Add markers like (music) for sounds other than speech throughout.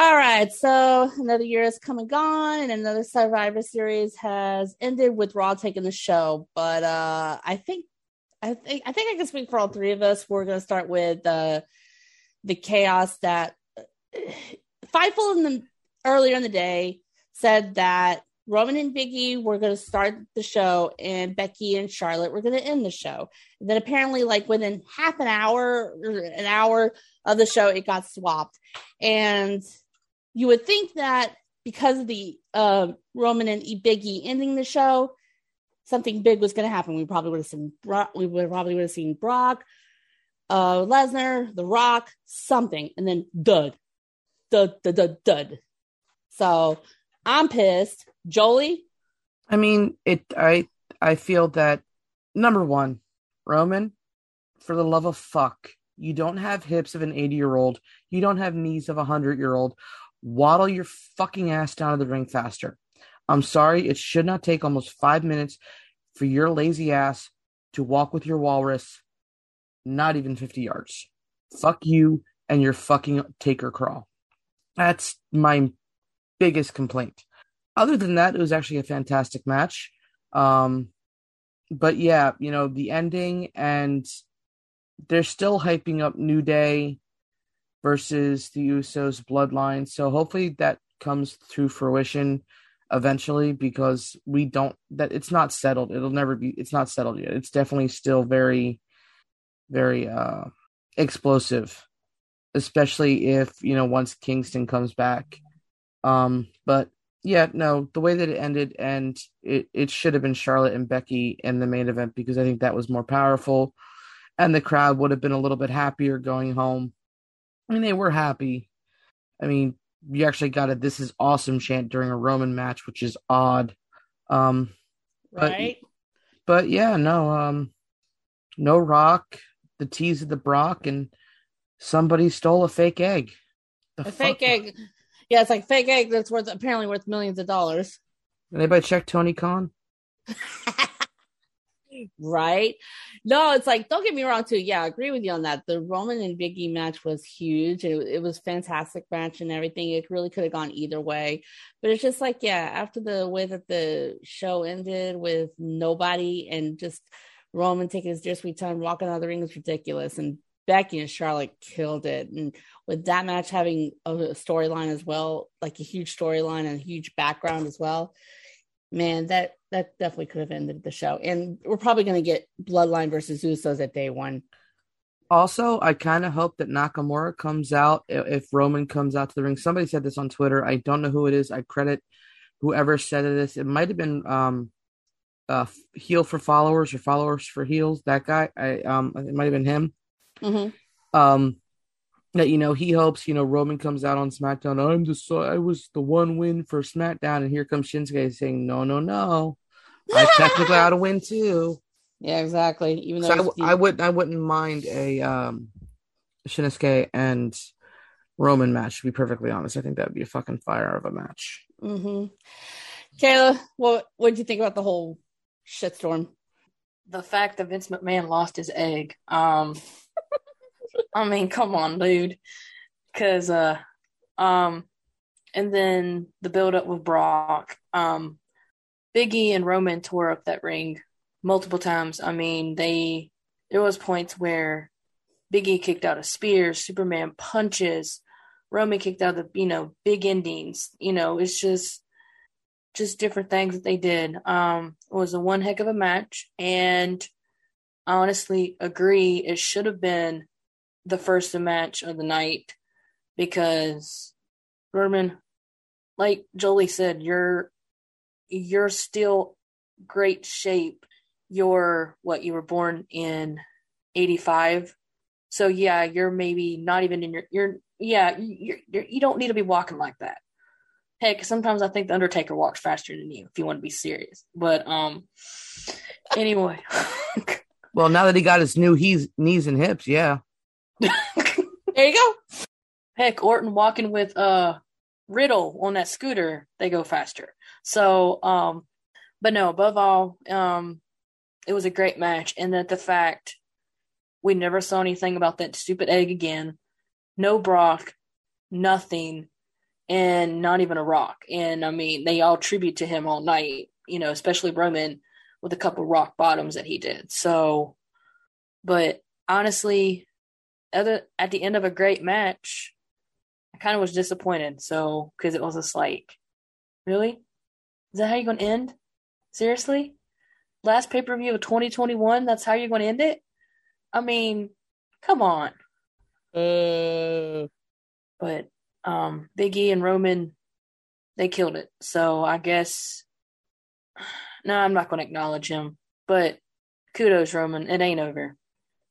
All right, so another year has come and gone, and another Survivor Series has ended with Raw taking the show. But uh, I think, I think, I think I can speak for all three of us. We're going to start with uh, the chaos that Fightful in the earlier in the day said that Roman and Biggie were going to start the show, and Becky and Charlotte were going to end the show. And then apparently, like within half an hour or an hour of the show, it got swapped. And you would think that because of the uh, Roman and Biggie ending the show, something big was going to happen. We probably would have seen Brock, we would probably would have seen Brock, uh, Lesnar, The Rock, something, and then dud, dud, dud, dud, dud. So I'm pissed. Jolie, I mean, it. I I feel that number one, Roman, for the love of fuck, you don't have hips of an 80 year old. You don't have knees of a hundred year old. Waddle your fucking ass down to the ring faster. I'm sorry, it should not take almost five minutes for your lazy ass to walk with your walrus, not even 50 yards. Fuck you and your fucking taker crawl. That's my biggest complaint. Other than that, it was actually a fantastic match. Um, but yeah, you know, the ending and they're still hyping up New Day versus the Usos bloodline. So hopefully that comes to fruition eventually because we don't that it's not settled. It'll never be it's not settled yet. It's definitely still very very uh explosive especially if, you know, once Kingston comes back. Um but yeah, no, the way that it ended and it it should have been Charlotte and Becky in the main event because I think that was more powerful and the crowd would have been a little bit happier going home. I mean, they were happy. I mean, you actually got a "This is awesome" chant during a Roman match, which is odd. Um, right? But, but yeah, no, um, no Rock, the tease of the Brock, and somebody stole a fake egg. The a fake egg. Yeah, it's like fake egg that's worth apparently worth millions of dollars. Anybody check Tony Khan? (laughs) right? No, it's like don't get me wrong too. Yeah, I agree with you on that. The Roman and Biggie match was huge. It, it was fantastic match and everything. It really could have gone either way, but it's just like yeah, after the way that the show ended with nobody and just Roman taking his dear sweet time walking out of the ring was ridiculous and. Becky and Charlotte killed it. And with that match having a storyline as well, like a huge storyline and a huge background as well, man, that that definitely could have ended the show. And we're probably going to get Bloodline versus Usos at day one. Also, I kind of hope that Nakamura comes out if Roman comes out to the ring. Somebody said this on Twitter. I don't know who it is. I credit whoever said this. It might have been um, uh, heel for followers or followers for heels. That guy. I um, it might have been him. Mm-hmm. Um, that you know he hopes you know Roman comes out on SmackDown. I'm the so I was the one win for SmackDown, and here comes Shinsuke saying, "No, no, no, I (laughs) technically had a win too." Yeah, exactly. Even though so I, I would I wouldn't mind a um Shinsuke and Roman match. To be perfectly honest, I think that would be a fucking fire of a match. Mm-hmm. Kayla, what what did you think about the whole shitstorm? The fact that Vince McMahon lost his egg. Um, (laughs) I mean, come on, dude. Cause uh um and then the build up with Brock. Um Biggie and Roman tore up that ring multiple times. I mean, they there was points where Biggie kicked out of spears, Superman punches, Roman kicked out the you know big endings. You know, it's just just different things that they did. Um, it was a one heck of a match, and I honestly agree it should have been the first match of the night because Roman, like Jolie said, you're you're still great shape. You're what you were born in 85. So yeah, you're maybe not even in your you're yeah, you're, you're, you don't need to be walking like that. Heck, sometimes I think the Undertaker walks faster than you if you want to be serious. But um anyway. (laughs) well, now that he got his new he's, knees and hips, yeah. There you go. Heck, Orton walking with uh Riddle on that scooter, they go faster. So, um, but no, above all, um, it was a great match, and that the fact we never saw anything about that stupid egg again, no Brock, nothing, and not even a Rock. And I mean, they all tribute to him all night, you know, especially Roman with a couple rock bottoms that he did. So, but honestly, other at the end of a great match, I kind of was disappointed. So, because it was just like, really? Is that how you're going to end? Seriously? Last pay per view of 2021? That's how you're going to end it? I mean, come on. Uh, but um Big E and Roman, they killed it. So I guess (sighs) no, I'm not going to acknowledge him. But kudos, Roman. It ain't over.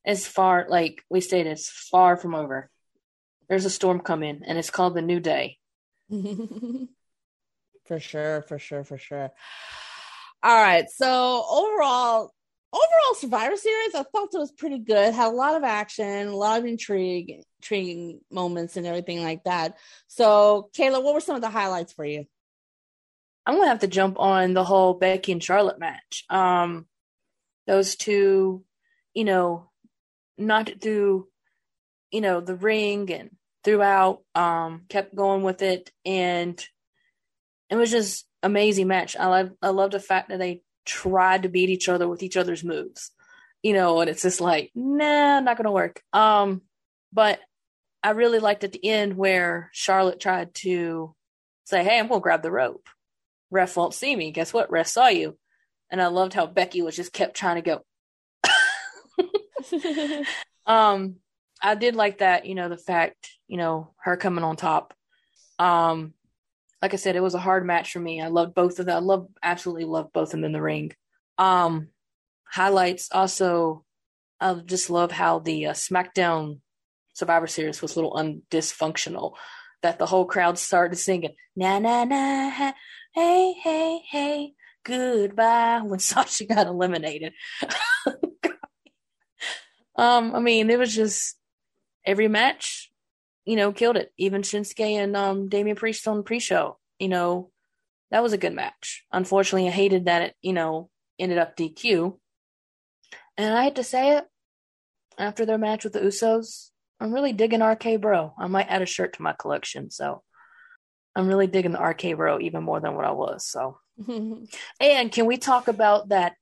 It's far, like we stated, it's far from over. There's a storm coming, and it's called the New Day. (laughs) for sure, for sure, for sure. All right. So overall, overall Survivor Series, I thought it was pretty good. Had a lot of action, a lot of intrigue, intriguing moments, and everything like that. So, Kayla, what were some of the highlights for you? I'm gonna have to jump on the whole Becky and Charlotte match. Um, those two, you know, not through, you know, the ring and throughout, um, kept going with it, and it was just amazing match. I love I love the fact that they tried to beat each other with each other's moves. You know, and it's just like, nah, not gonna work. Um, but I really liked at the end where Charlotte tried to say, Hey, I'm gonna grab the rope. Ref won't see me. Guess what? Ref saw you. And I loved how Becky was just kept trying to go. (laughs) um, I did like that, you know, the fact, you know, her coming on top. Um, like I said, it was a hard match for me. I loved both of them. I love absolutely loved both of them in the ring. Um, highlights also, I just love how the uh, SmackDown Survivor Series was a little undysfunctional. That the whole crowd started singing na na na hey hey hey goodbye when (laughs) Sasha got eliminated. (laughs) um, I mean, it was just every match you know, killed it. Even Shinsuke and um, Damian Priest on pre-show, you know, that was a good match. Unfortunately, I hated that it, you know, ended up DQ. And I had to say it, after their match with the Usos, I'm really digging RK Bro. I might add a shirt to my collection. So I'm really digging the RK Bro even more than what I was. So, (laughs) and can we talk about that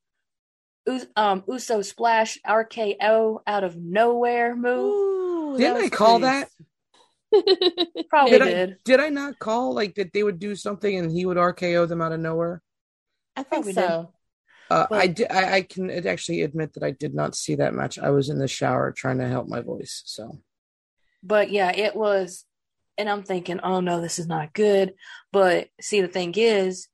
um, Uso splash RKO out of nowhere move? Ooh, Didn't I call that? (laughs) Probably did. did. I, did I not call like that they would do something and he would RKO them out of nowhere? I think Probably so. Uh, but... I did. I, I, can actually admit that I did not see that match. I was in the shower trying to help my voice. So, but yeah, it was, and I'm thinking, oh no, this is not good. But see, the thing is,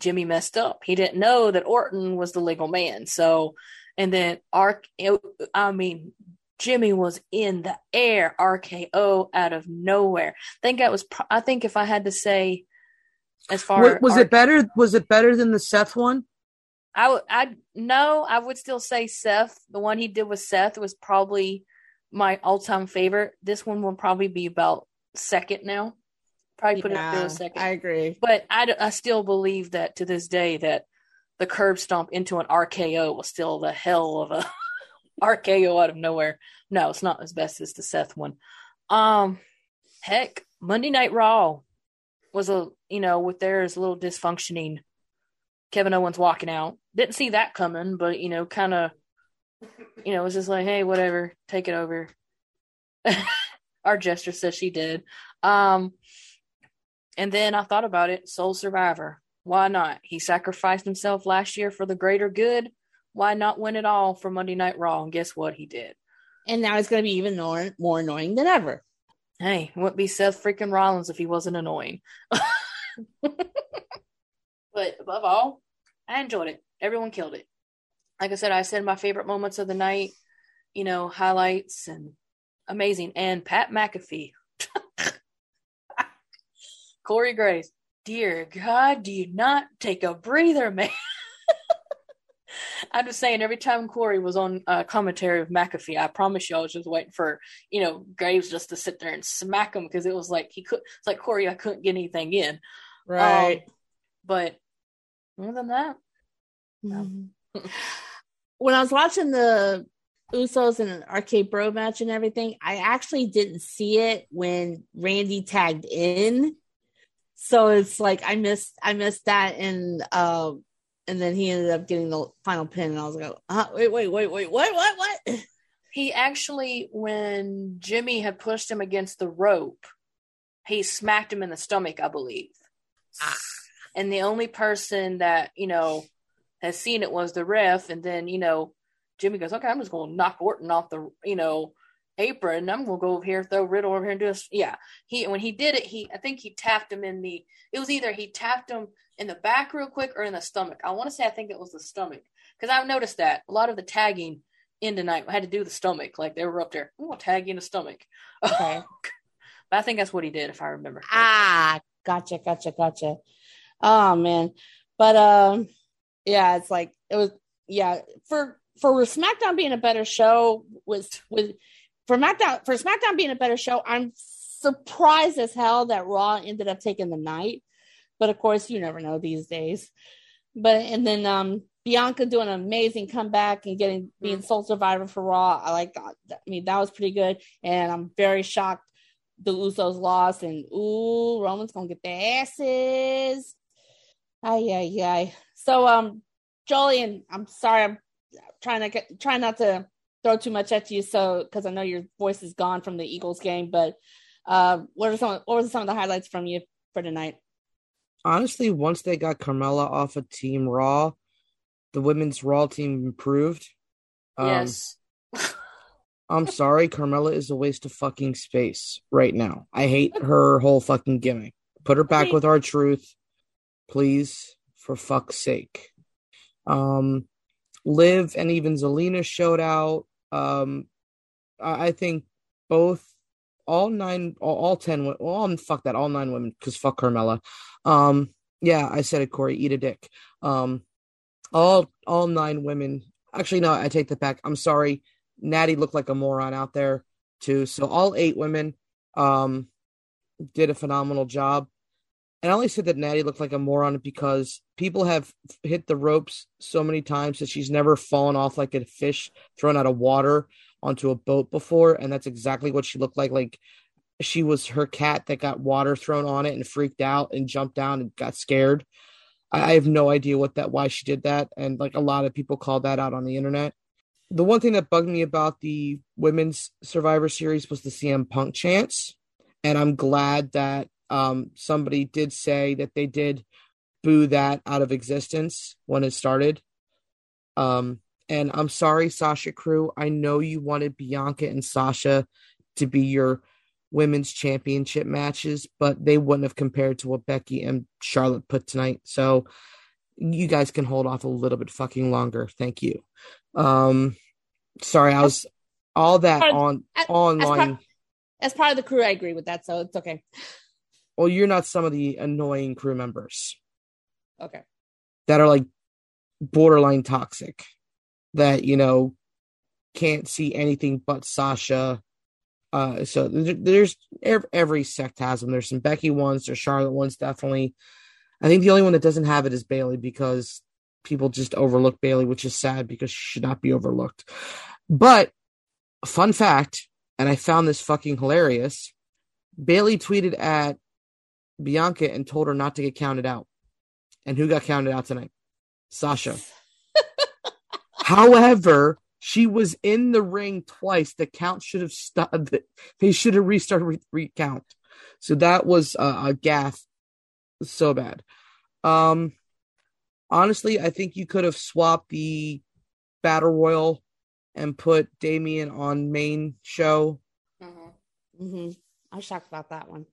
Jimmy messed up. He didn't know that Orton was the legal man. So, and then Ark, I mean, Jimmy was in the air, RKO out of nowhere. I think I was. I think if I had to say, as far was, was it better? Was it better than the Seth one? I would. I no. I would still say Seth. The one he did with Seth was probably my all-time favorite. This one will probably be about second now. Probably put yeah, it a second. I agree, but I, I still believe that to this day that the curb stomp into an RKO was still the hell of a (laughs) RKO out of nowhere. No, it's not as best as the Seth one. Um, heck, Monday Night Raw was a you know with theirs a little dysfunctioning. Kevin Owens walking out. Didn't see that coming, but you know, kind of, you know, it was just like, hey, whatever, take it over. (laughs) Our gesture says she did. Um, and then I thought about it. Sole Survivor. Why not? He sacrificed himself last year for the greater good. Why not win it all for Monday Night Raw? And guess what? He did. And now it's going to be even more, more annoying than ever. Hey, wouldn't be Seth freaking Rollins if he wasn't annoying. (laughs) but above all, I enjoyed it. Everyone killed it. Like I said, I said my favorite moments of the night, you know, highlights and amazing. And Pat McAfee, Corey Graves, dear God, do you not take a breather, man? (laughs) I'm just saying, every time Corey was on uh, commentary with McAfee, I promise you, I was just waiting for you know Graves just to sit there and smack him because it was like he could. It's like Corey, I couldn't get anything in. Right. Um, but other than that, Mm-hmm. (laughs) when I was watching the Usos and RK Bro match and everything, I actually didn't see it when Randy tagged in. So it's like I missed I missed that and uh, and then he ended up getting the final pin and I was like, uh, wait, wait, wait, wait, what, what, what? (laughs) he actually, when Jimmy had pushed him against the rope, he smacked him in the stomach, I believe. Ah. And the only person that you know has seen it was the ref, and then you know Jimmy goes, "Okay, I'm just going to knock Orton off the you know apron. I'm to go over here, throw Riddle over here, and do this." Yeah, he when he did it, he I think he tapped him in the. It was either he tapped him in the back real quick or in the stomach. I want to say I think it was the stomach because I've noticed that a lot of the tagging in tonight had to do the stomach. Like they were up there, I'm to tag you in the stomach. (laughs) Okay. but I think that's what he did, if I remember. ah, gotcha, gotcha, gotcha. Oh man, but um, yeah, it's like it was. Yeah, for for SmackDown being a better show was with for SmackDown for SmackDown being a better show. I'm surprised as hell that Raw ended up taking the night, but of course you never know these days. But and then um Bianca doing an amazing comeback and getting being Sole Survivor for Raw. I like that. I mean that was pretty good, and I'm very shocked the Usos lost, and ooh, Roman's gonna get their asses. Ay, ay, ay. So, um, Jolien, I'm sorry, I'm trying to get, try not to throw too much at you, so because I know your voice is gone from the Eagles game, but uh, what are some what were some of the highlights from you for tonight? Honestly, once they got Carmella off of Team Raw, the women's Raw team improved. Um, yes. (laughs) I'm sorry, Carmella is a waste of fucking space right now. I hate her whole fucking gimmick. Put her back with R-Truth, please, for fuck's sake. Um, Liv and even Zelina showed out. Um, I think both, all nine, all, all ten, all, fuck that, all nine women, because fuck Carmella. Um, yeah, I said it, Corey, eat a dick. Um, all all nine women. Actually, no, I take that back. I'm sorry. Natty looked like a moron out there too. So all eight women um did a phenomenal job. And I only said that Natty looked like a moron because people have hit the ropes so many times that she's never fallen off like a fish thrown out of water onto a boat before, and that's exactly what she looked like. Like she was her cat that got water thrown on it and freaked out and jumped down and got scared. I I have no idea what that why she did that, and like a lot of people called that out on the internet. The one thing that bugged me about the women's Survivor Series was the CM Punk chance, and I'm glad that um, somebody did say that they did boo that out of existence when it started. Um, and I'm sorry, Sasha Crew. I know you wanted Bianca and Sasha to be your women's championship matches, but they wouldn't have compared to what Becky and Charlotte put tonight. So you guys can hold off a little bit fucking longer. Thank you. Um sorry, I was all that As- on as- online. As part of the crew, I agree with that, so it's okay. Well, you're not some of the annoying crew members Okay. that are like borderline toxic that, you know, can't see anything but Sasha. Uh, so there's every sect has them. There's some Becky ones, there's Charlotte ones, definitely. I think the only one that doesn't have it is Bayley because people just overlook Bayley, which is sad because she should not be overlooked. But fun fact, and I found this fucking hilarious. Bayley tweeted at Bianca and told her not to get counted out. And who got counted out tonight? Sasha. (laughs) However, She was in the ring twice. The count should have stopped. (laughs) They should have restarted re- recount. So that was a, a gaff, so bad. Um, honestly, I think you could have swapped the battle royal and put Damian on main show. Mm-hmm. hmm I was shocked about that one.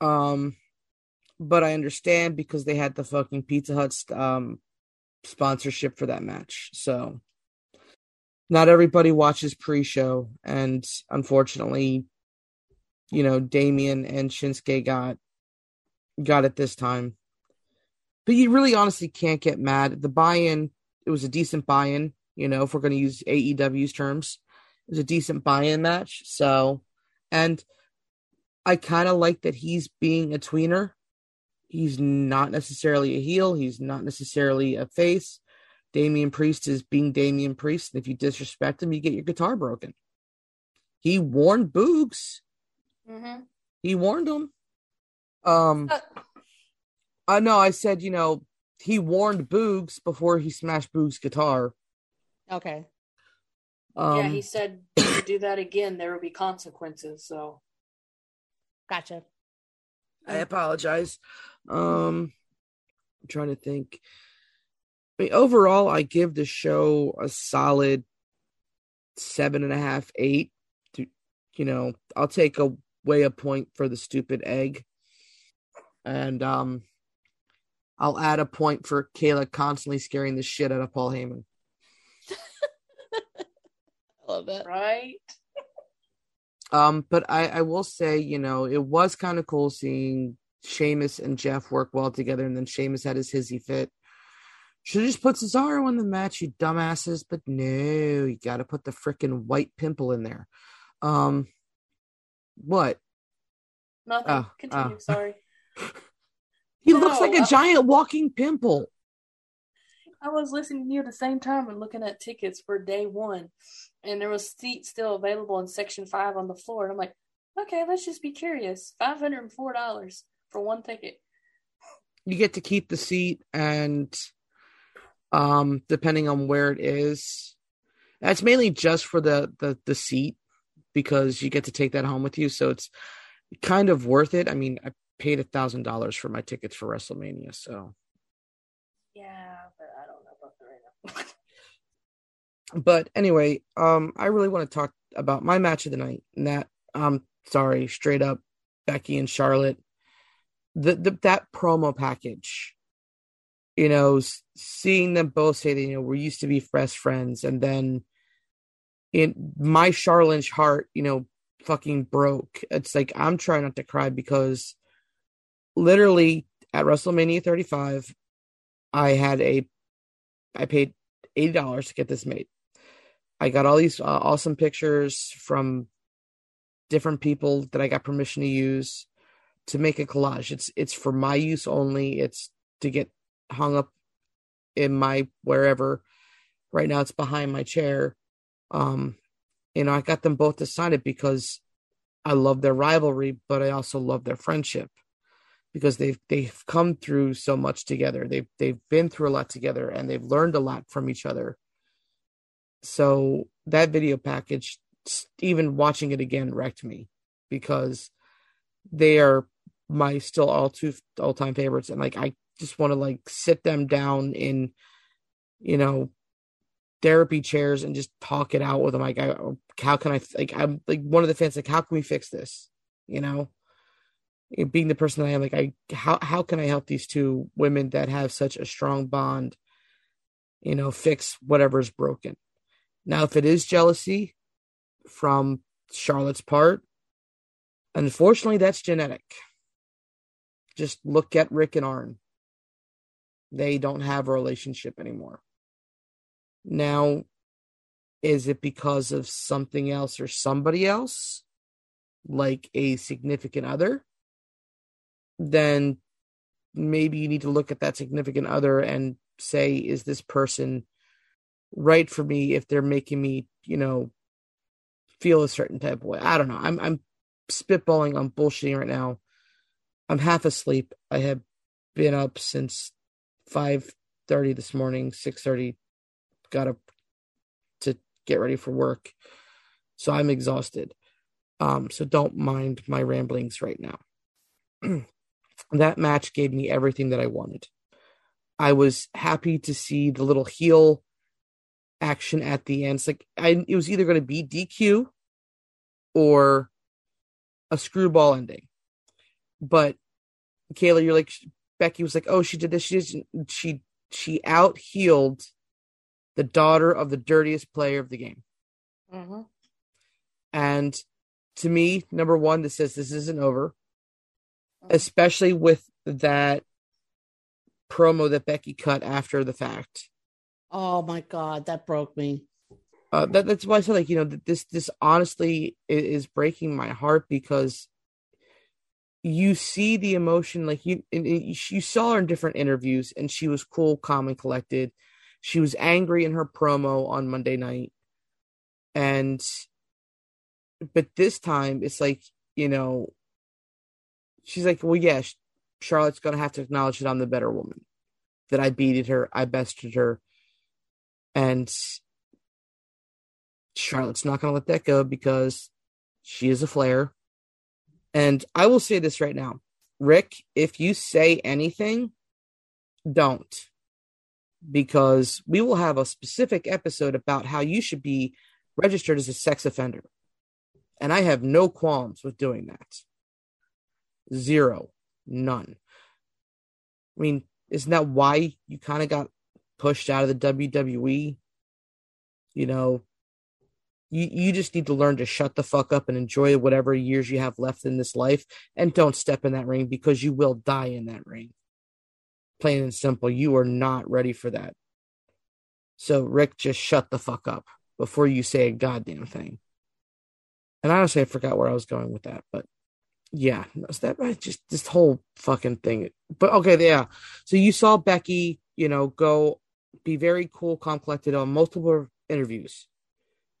Um, but I understand because they had the fucking Pizza Hut um sponsorship for that match. So not everybody watches pre-show, and unfortunately, you know, Damian and Shinsuke got got it this time. But you really honestly can't get mad. The buy-in, it was a decent buy-in, you know, if we're gonna use AEW's terms. It was a decent buy-in match. So and I kind of like that he's being a tweener. He's not necessarily a heel. He's not necessarily a face. Damian Priest is being Damian Priest. And if you disrespect him, you get your guitar broken. He warned Boogs. Mm-hmm. He warned him. Um, Uh, I know. I said, you know, he warned Boogs before he smashed Boogs' guitar. Okay. Um, yeah, he said if you do that again, there will be consequences. So Gotcha. I apologize. Um, I'm trying to think. I mean, overall, I give the show a solid seven and a half, eight. To, you know, I'll take away a point for the stupid egg, and um, I'll add a point for Kayla constantly scaring the shit out of Paul Heyman. (laughs) I love that. right. Um, but I, I will say, you know, it was kind of cool seeing Sheamus and Jeff work well together, and then Sheamus had his hizzy fit. Should have just put Cesaro in the match, you dumbasses. But no, you got to put the freaking white pimple in there. Um, what? Nothing. Oh, Continue. oh. Sorry. (laughs) He No, looks like a uh- giant walking pimple. I was listening to you at the same time and looking at tickets for day one, and there was seats still available in section five on the floor. And I'm like, okay, let's just be curious. Five hundred and four dollars for one ticket. You get to keep the seat, and um, depending on where it is, that's mainly just for the the the seat because you get to take that home with you. So it's kind of worth it. I mean, I paid a thousand dollars for my tickets for WrestleMania, so. Yeah, but I don't know about the right now. (laughs) but anyway, um, I really want to talk about my match of the night, and that um, sorry, straight up, Becky and Charlotte, the, the that promo package, you know, seeing them both say that you know we used to be best friends, and then in my Charlotte's heart, you know, fucking broke. It's like I'm trying not to cry because literally at WrestleMania 35, I had a, I paid eighty dollars to get this made. I got all these uh, awesome pictures from different people that I got permission to use to make a collage. It's it's for my use only. It's to get hung up in my wherever. Right now, it's behind my chair. Um, you know, I got them both to sign it because I love their rivalry, but I also love their friendship because they've they've come through so much together. They've they've been through a lot together and they've learned a lot from each other. So that video package, even watching it again, wrecked me because they are my still all two all time favorites, and like I just want to like sit them down in, you know, therapy chairs and just talk it out with them. Like, I, how can I like I'm like one of the fans like how can we fix this? You know, being the person that I am, like I how how can I help these two women that have such a strong bond? You know, fix whatever's broken. Now, if it is jealousy from Charlotte's part, unfortunately, that's genetic. Just look at Ric and Arn. They don't have a relationship anymore. Now, is it because of something else or somebody else, like a significant other? Then maybe you need to look at that significant other and say, is this person right for me if they're making me, you know, feel a certain type of way? I don't know. I'm I'm spitballing, I'm bullshitting right now. I'm half asleep. I have been up since five thirty this morning, six thirty. Got up to get ready for work. So I'm exhausted. Um, so don't mind my ramblings right now. (clears throat) that match gave me everything that I wanted. I was happy to see the little heel action at the end. It's like I it was either going to be DQ or a screwball ending. But Kayla, you're like Becky was like, oh, she did this. She did, she she out heeled the daughter of the dirtiest player of the game. Mm-hmm. And to me, number one, this says this isn't over, especially with that promo that Becky cut after the fact. Oh my god, that broke me. Uh, that, that's why I said, like, you know, this this honestly is, is breaking my heart because you see the emotion, like you you saw her in different interviews, and she was cool, calm, and collected. She was angry in her promo on Monday night, and but this time it's like you know, she's like, well, yeah, Charlotte's gonna have to acknowledge that I'm the better woman, that I beated her, I bested her, and Charlotte's not gonna let that go because she is a Flair. And I will say this right now, Ric, if you say anything, don't. Because we will have a specific episode about how you should be registered as a sex offender. And I have no qualms with doing that. Zero. None. I mean, isn't that why you kind of got pushed out of the WWE? You know, you, you just need to learn to shut the fuck up and enjoy whatever years you have left in this life and don't step in that ring because you will die in that ring. Plain and simple, you are not ready for that. So, Ric, just shut the fuck up before you say a goddamn thing. And honestly, I forgot where I was going with that, but yeah, that just this whole fucking thing. But okay, yeah. So you saw Becky, you know, go be very cool, calm, collected on multiple interviews.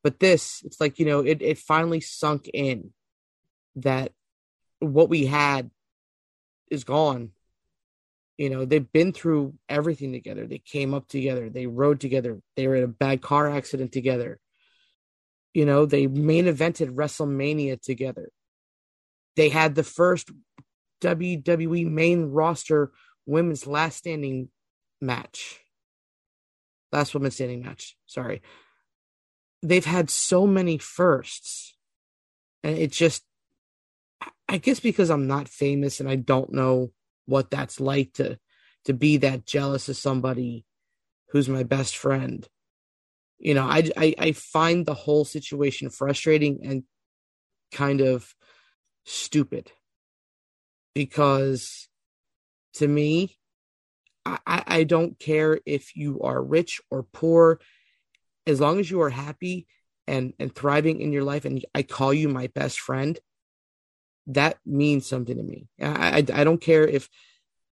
But this, it's like, you know, it, it finally sunk in that what we had is gone. You know, they've been through everything together. They came up together. They rode together. They were in a bad car accident together. You know, they main evented WrestleMania together they had the first WWE main roster women's last standing match. Last women's standing match. Sorry. They've had so many firsts. And it just, I guess because I'm not famous and I don't know what that's like to to be that jealous of somebody who's my best friend. You know, I, I, I find the whole situation frustrating and kind of stupid because to me, I, I don't care if you are rich or poor, as long as you are happy and, and thriving in your life, and I call you my best friend, that means something to me. I, I, I don't care if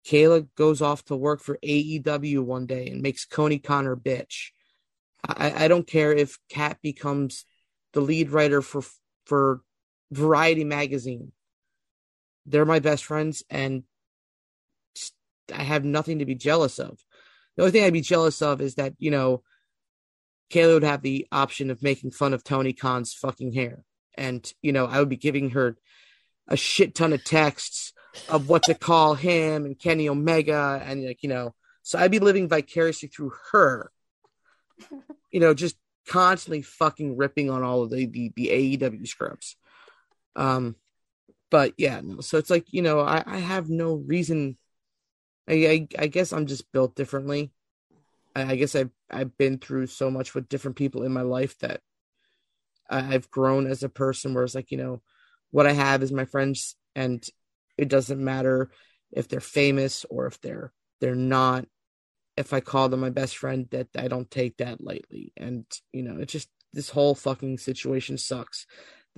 Kayla goes off to work for AEW one day and makes Coney Connor bitch. I, I don't care if Kat becomes the lead writer for for Variety magazine. They're my best friends, and I have nothing to be jealous of. The only thing I'd be jealous of is that, you know, Kayla would have the option of making fun of Tony Khan's fucking hair. And, you know, I would be giving her a shit ton of texts of what to call him and Kenny Omega. And, like, you know, so I'd be living vicariously through her, (laughs) you know, just constantly fucking ripping on all of the, the, the AEW scripts. Um, but yeah, no. So it's like you know, I, I have no reason. I, I, I guess I'm just built differently. I, I guess I've I've been through so much with different people in my life that I, I've grown as a person. Where it's like you know, what I have is my friends, and it doesn't matter if they're famous or if they're they're not. If I call them my best friend, that I don't take that lightly, and you know, it's just this whole fucking situation sucks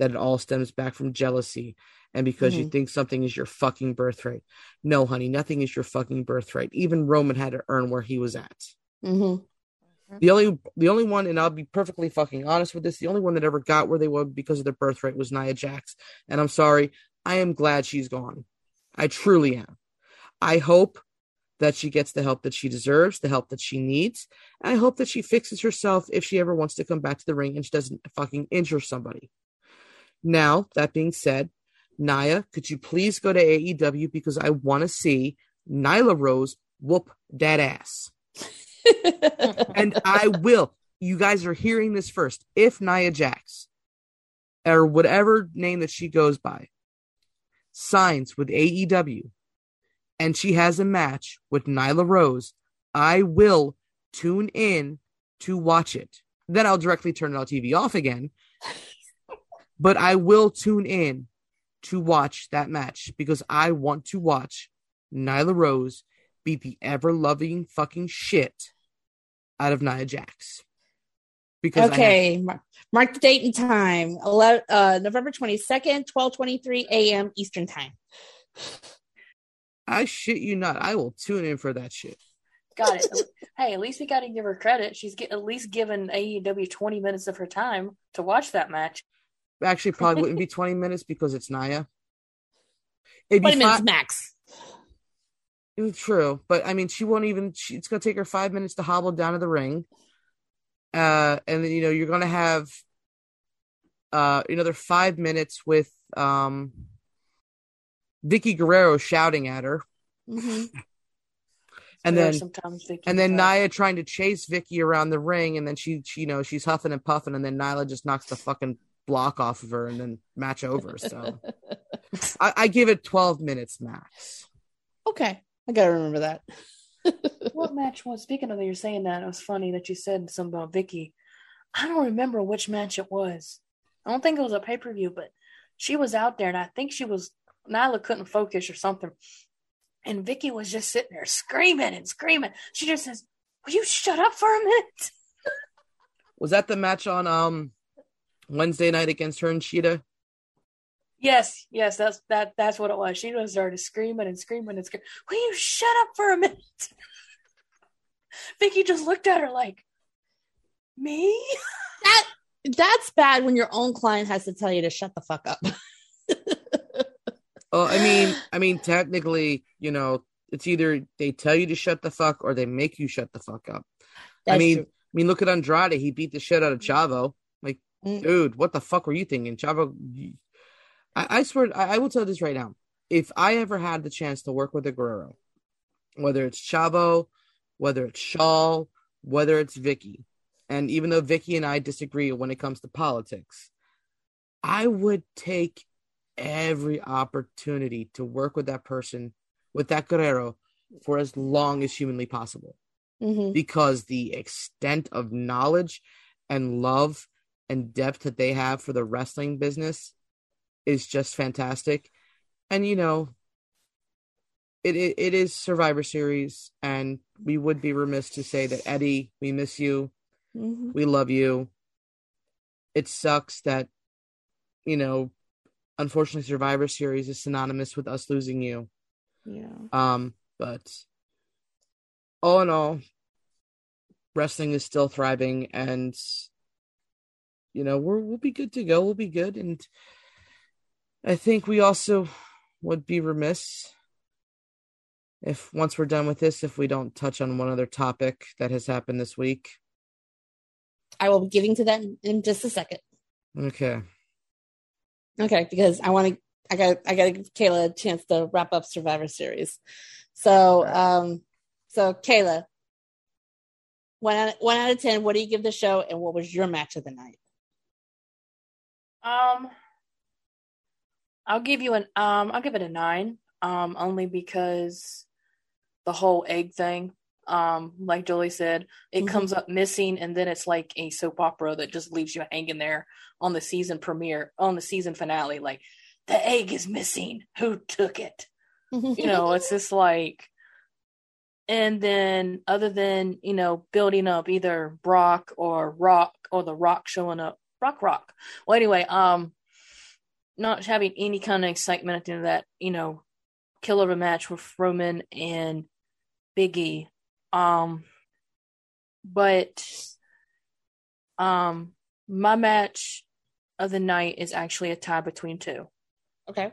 that it all stems back from jealousy and because mm-hmm. you think something is your fucking birthright. No, honey, nothing is your fucking birthright. Even Roman had to earn where he was at. Mm-hmm. The only the only one, and I'll be perfectly fucking honest with this, the only one that ever got where they were because of their birthright was Nia Jax. And I'm sorry, I am glad she's gone. I truly am. I hope that she gets the help that she deserves, the help that she needs. And I hope that she fixes herself if she ever wants to come back to the ring and she doesn't fucking injure somebody. Now, that being said, Naya, could you please go to AEW because I want to see Nyla Rose whoop that ass. (laughs) and I will. You guys are hearing this first. If Nia Jax, or whatever name that she goes by, signs with AEW and she has a match with Nyla Rose, I will tune in to watch it. Then I'll directly turn our TV off again. But I will tune in to watch that match because I want to watch Nyla Rose beat the ever loving fucking shit out of Nia Jax. Because okay, have- mark the date and time 11, uh, November 22nd, 12:23 a.m. Eastern Time. I shit you not. I will tune in for that shit. Got it. (laughs) hey, at least we got to give her credit. She's get, at least given AEW 20 minutes of her time to watch that match. Actually, probably wouldn't be (laughs) 20 minutes because it's Nia. It'd 20 minutes max. It's true, but I mean, she won't even. She, it's going to take her five minutes to hobble down to the ring, uh, and then you know you're going to have uh, another five minutes with um, Vickie Guerrero shouting at her, mm-hmm. and then sometimes and then Nia trying to chase Vickie around the ring, and then she, she, you know, she's huffing and puffing, and then Nyla just knocks the fucking block off of her, and then match over. So (laughs) I, I give it twelve minutes max. Okay. I gotta remember that. (laughs) what match was? Speaking of you're saying that, it was funny that you said something about Vickie. I don't remember which match it was. I don't think it was a pay per view, but she was out there, and I think she was Nyla couldn't focus or something, and Vickie was just sitting there screaming and screaming. She just says, "Will you shut up for a minute?" was that the match on um Wednesday night against her and Sheeta? Yes, yes, that's that. That's what it was. She just started screaming and screaming and screaming. Will you shut up for a minute? (laughs) Vickie just looked at her like, me. (laughs) That that's bad when your own client has to tell you to shut the fuck up. (laughs) well, I mean, I mean, technically, you know, it's either they tell you to shut the fuck or they make you shut the fuck up. That's I mean, true. I mean, look at Andrade. He beat the shit out of Chavo. Mm. dude, what the fuck were you thinking, Chavo? I, I swear, I, I, will tell this right now. If I ever had the chance to work with a Guerrero, whether it's Chavo, whether it's Shaul, whether it's Vickie, and even though Vickie and I disagree when it comes to politics, I would take every opportunity to work with that person, with that Guerrero, for as long as humanly possible. Mm-hmm. Because the extent of knowledge and love and depth that they have for the wrestling business is just fantastic. And you know, it, it, it is Survivor Series, and we would be remiss to say that Eddie, we miss you, mm-hmm. we love you. It sucks that, you know, unfortunately, Survivor Series is synonymous with us losing you. Yeah. Um, but all in all, wrestling is still thriving, and you know, we're we'll be good to go. We'll be good, and I think we also would be remiss if once we're done with this, if we don't touch on one other topic that has happened this week. I will be getting to that in just a second. Okay. Okay, because I want to. I got. I got to give Kayla a chance to wrap up Survivor Series. So, um, so Kayla, one out, one out of ten. What do you give the show, and what was your match of the night? Um, I'll give you an um I'll give it a nine. Um, only because the whole egg thing, um, like Julie said, it mm-hmm. comes up missing and then it's like a soap opera that just leaves you hanging there on the season premiere, on the season finale, like the egg is missing. Who took it? (laughs) you know, it's just like and then other than, you know, building up either Brock or Rock or the Rock showing up. Rock Rock. Well anyway, um not having any kind of excitement at the end of that, you know, killer of a match with Roman and Biggie. Um, but um, my match of the night is actually a tie between two. Okay.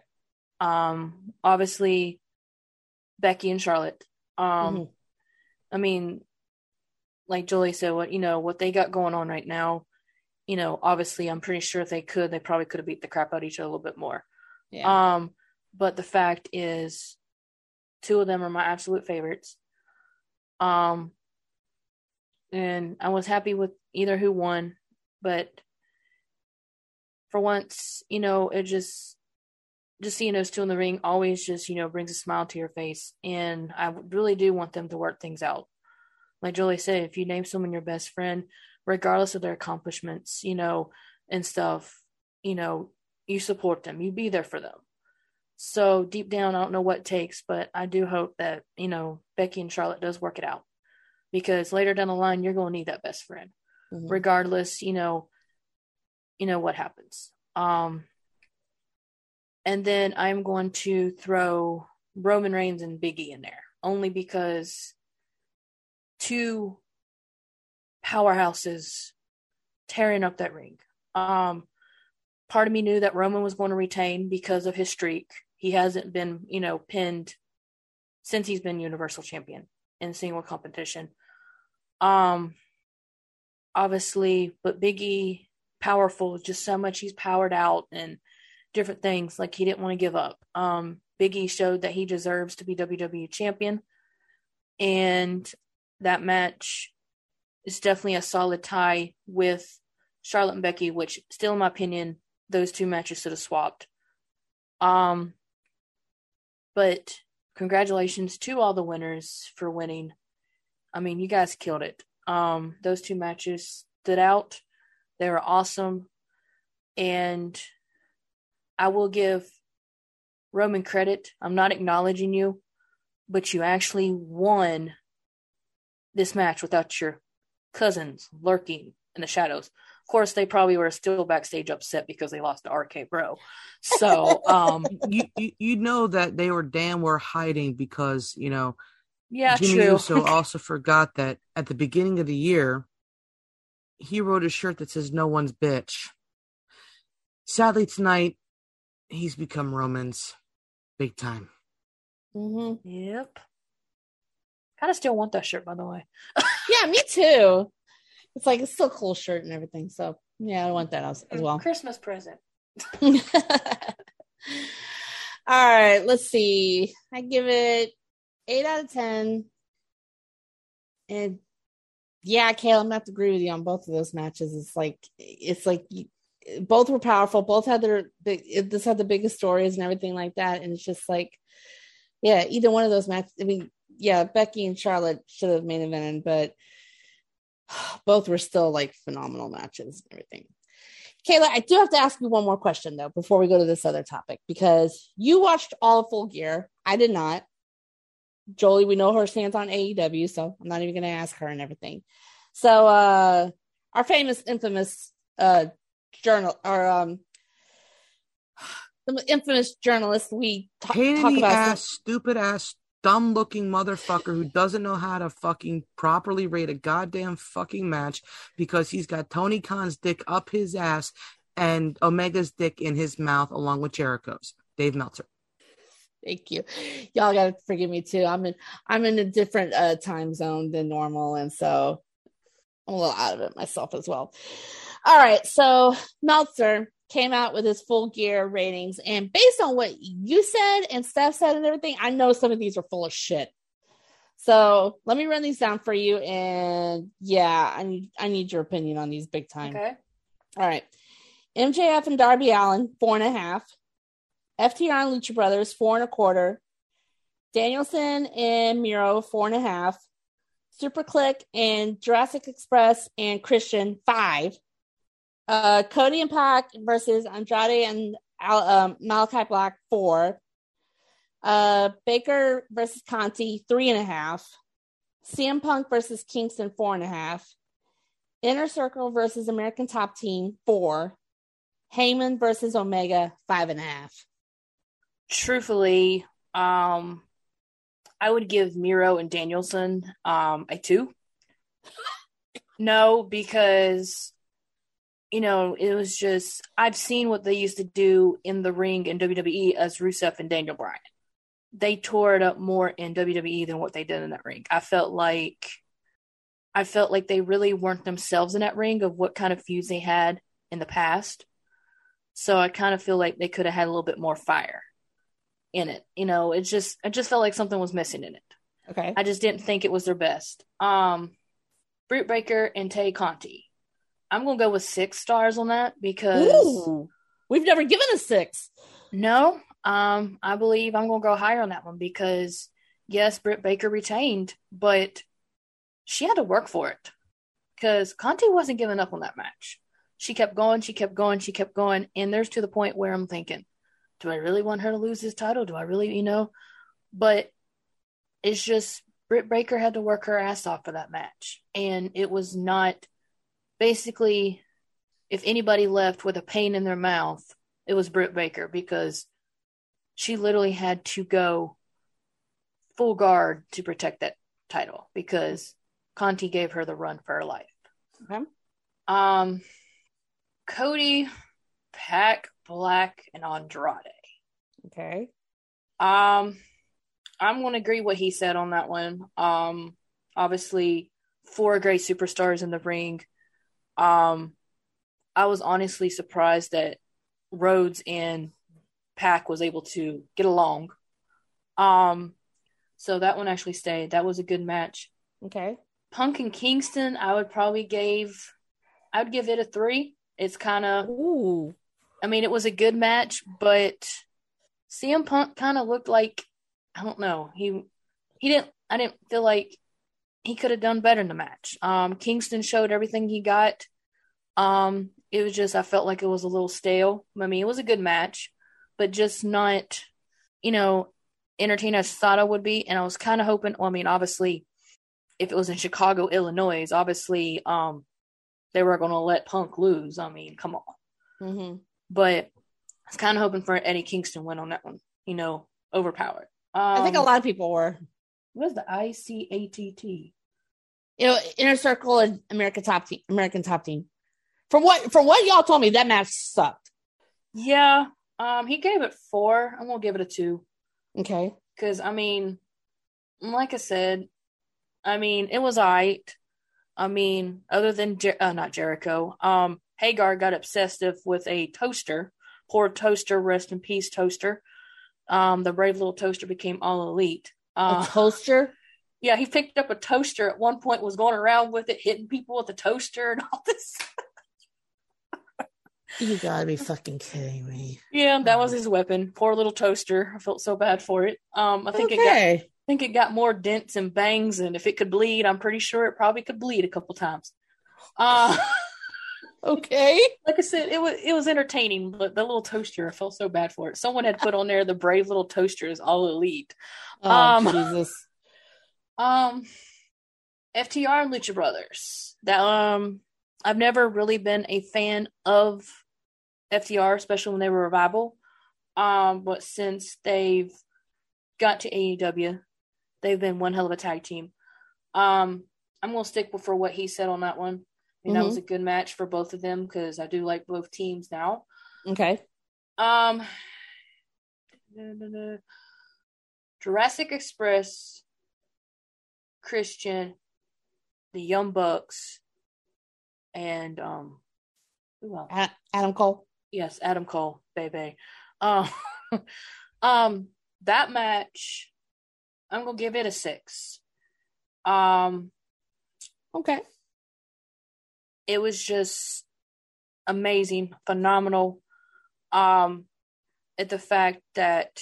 Um, obviously, Becky and Charlotte. Um, Mhm. I mean, like Julie said, what you know, what they got going on right now, you know, obviously, I'm pretty sure if they could, they probably could have beat the crap out of each other a little bit more. Yeah. Um, but the fact is, two of them are my absolute favorites. Um, and I was happy with either who won, but for once, you know, it just just seeing those two in the ring always just you know brings a smile to your face, and I really do want them to work things out. Like Jolie said, if you name someone your best friend, regardless of their accomplishments, you know, and stuff, you know, you support them, you be there for them. So deep down, I don't know what it takes, but I do hope that you know Becky and Charlotte does work it out because later down the line, you're going to need that best friend, Mhm. regardless, you know, you know what happens. Um, and then I'm going to throw Roman Reigns and Biggie in there only because two powerhouses tearing up that ring. Um, part of me knew that Roman was going to retain because of his streak. He hasn't been, you know, pinned since he's been Universal Champion in single competition. Um, obviously, but Biggie, powerful, just so much he's powered out and different things. Like he didn't want to give up. Um, Biggie showed that he deserves to be WWE champion, and that match is definitely a solid tie with Charlotte and Becky, which still, in my opinion, those two matches should have swapped. Um, but congratulations to all the winners for winning. I mean, you guys killed it. Um, those two matches stood out. They were awesome. And I will give Roman credit. I'm not acknowledging you, but you actually won this match without your cousins lurking in the shadows. Of course, they probably were still backstage upset because they lost to RK Bro. So, (laughs) um, you, you you know that they were damn were hiding because you know yeah, Jimmy true. Uso (laughs) also forgot that at the beginning of the year he wrote a shirt that says "No one's bitch." Sadly, tonight he's become Roman's big time. Mm-hmm. Yep. Kind of still want that shirt, by the way. (laughs) Yeah, me too. It's like it's still a cool shirt and everything. So yeah, I want that as, as well. Christmas present. (laughs) All right, let's see. I give it eight out of ten. And yeah, Kayla, I'm gonna have to agree with you on both of those matches. It's like it's like you, both were powerful. Both had their big. This had the biggest stories and everything like that. And it's just like, yeah, either one of those matches. I mean, yeah, Becky and Charlotte should have main evented, but (sighs) both were still like phenomenal matches and everything. Kayla, I do have to ask you one more question though before we go to this other topic because you watched all of Full Gear. I did not. Jolie, we know her stance on AEW, so I'm not even going to ask her and everything. So, uh, our famous, infamous, uh, journal or um, (sighs) the infamous journalist we ta- talk about. ass, stupid ass, dumb looking motherfucker who doesn't know how to fucking properly rate a goddamn fucking match because he's got Tony Khan's dick up his ass and Omega's dick in his mouth along with Jericho's. Dave Meltzer. Thank you. Y'all gotta forgive me too. I'm in I'm in a different uh time zone than normal, and so I'm a little out of it myself as well. All right, so Meltzer came out with his full gear ratings, and based on what you said and Steph said and everything, I know some of these are full of shit. So let me run these down for you, and yeah, I need I need your opinion on these big time. Okay. All right. MJF and Darby Allin, four and a half. FTR and Lucha Brothers, four and a quarter. Danielson and Miro, four and a half. Super Kliq and Jurassic Express and Christian, five. Uh, Cody and Pac versus Andrade and Al, um, Malachi Black, four. Uh, Baker versus Conti, three and a half. CM Punk versus Kingston, four and a half. Inner Circle versus American Top Team, four. Hangman versus Omega, five and a half. Truthfully, um, I would give Miro and Danielson um a two. (laughs) no, because you know it was just I've seen what they used to do in the ring in WWE as Rusev and Daniel Bryan. they tore it up more in WWE than what they did in that ring. I felt like I felt like they really weren't themselves in that ring of what kind of feuds they had in the past. So I kind of feel like they could have had a little bit more fire in it. You know, it just I just felt like something was missing in it. Okay. I just didn't think it was their best. Um Britt Baker and Tay Conti. I'm gonna go with six stars on that because Ooh, we've never given a six. no, um, I believe I'm gonna go higher on that one because yes, Britt Baker retained, but she had to work for it because Conti wasn't giving up on that match. She kept going, she kept going, she kept going, and there's to the point where I'm thinking, do I really want her to lose this title? Do I really, you know? But it's just Britt Baker had to work her ass off for that match, and it was not basically if anybody left with a pain in their mouth, it was Britt Baker because she literally had to go full guard to protect that title because Conti gave her the run for her life. Okay. Um, Cody, Pac, Black, and Andrade. Okay. Um, I'm going to agree what he said on that one. Um, obviously, four great superstars in the ring. Um, I was honestly surprised that Rhodes and Pac was able to get along. Um, so that one actually stayed. That was a good match. Okay. Punk and Kingston, I would probably gave, I would give it a three. It's kind of Ooh. I mean, it was a good match, but CM Punk kind of looked like I don't know. He he didn't. I didn't feel like he could have done better in the match. Um, Kingston showed everything he got. Um, it was just I felt like it was a little stale. I mean, it was a good match, but just not, you know, entertaining as I thought it would be. And I was kind of hoping. Well, I mean, obviously, if it was in Chicago, Illinois, obviously, um, they were going to let Punk lose. I mean, come on Mm-hmm. but I was kind of hoping for an Eddie Kingston win on that one. You know, overpowered. Um, I think a lot of people were. What is the ICATT? You know, Inner Circle and American Top Team. American Top Team. From what from what y'all told me, that match sucked. Yeah, um, he gave it four. I'm gonna give it a two Okay. because I mean, like I said, I mean it was alright. I mean, other than Jer- uh, not Jericho, um, Hager got obsessive with a toaster. Poor toaster, rest in peace, toaster. Um, the brave little toaster became all elite. A Uh, toaster. Yeah, he picked up a toaster at one point, was going around with it, hitting people with the toaster and all this. You gotta be fucking kidding me. Yeah, that was his weapon. Poor little toaster. I felt so bad for it. Um, I think it got I think it got more dents and bangs, and if it could bleed, I'm pretty sure it probably could bleed a couple times. Uh, (laughs) Okay. like I said, it was it was entertaining, but the little toaster, I felt so bad for it. Someone had put on there the brave little toaster is all elite. Oh, Um, (laughs) Jesus. Um, FTR and Lucha Brothers. That um, I've never really been a fan of FTR, especially when they were revival. Um, but since they've got to AEW, they've been one hell of a tag team. Um, I'm gonna stick with for what he said on that one. I mean, that was a good match for both of them because I do like both teams now. Okay. Um, (sighs) Jurassic Express, Christian, the Young Bucks, and um? Adam Cole. Yes, Adam Cole, baby. Um, (laughs) um, that match, I'm gonna give it a six. Um, Okay. it was just amazing, phenomenal. Um, at the fact that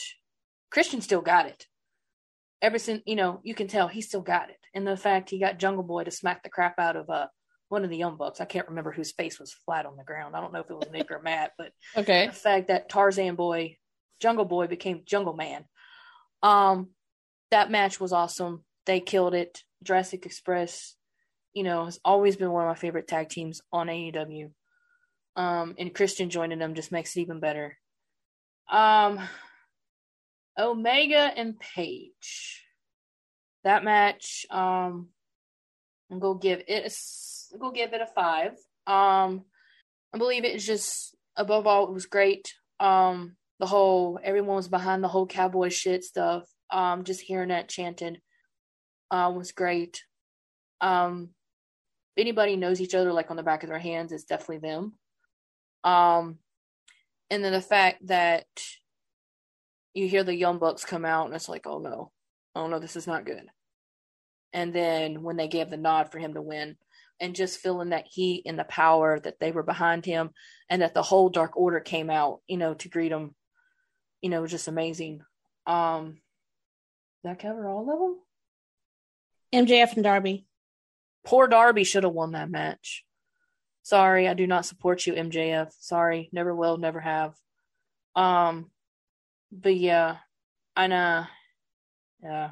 Christian still got it. Ever since you know, you can tell he still got it, and the fact he got Jungle Boy to smack the crap out of uh one of the Young Bucks. I can't remember whose face was flat on the ground. I don't know if it was Nick or Matt, but Okay. the fact that Tarzan Boy, Jungle Boy became Jungle Man. Um, that match was awesome. They killed it. Jurassic Express, you know, has always been one of my favorite tag teams on AEW. Um, and Christian joining them just makes it even better. Um, Omega and Page. That match, um, I'm gonna give it a, gonna give it a five. Um, I believe it is just above all, it was great. Um, the whole everyone was behind the whole cowboy shit stuff. Um, just hearing that chanted uh, was great. Um, anybody knows each other like on the back of their hands, it's definitely them. Um, and then the fact that you hear the Young Bucks come out and it's like, oh no, oh no, this is not good. And then when they gave the nod for him to win, and just feeling that heat and the power that they were behind him, and that the whole Dark Order came out, you know, to greet him, you know, was just amazing. Um, did that cover all of them? MJF and Darby. Poor Darby should have won that match. Sorry, I do not support you, MJF. Sorry, never will, never have. Um, but yeah, I know. Yeah,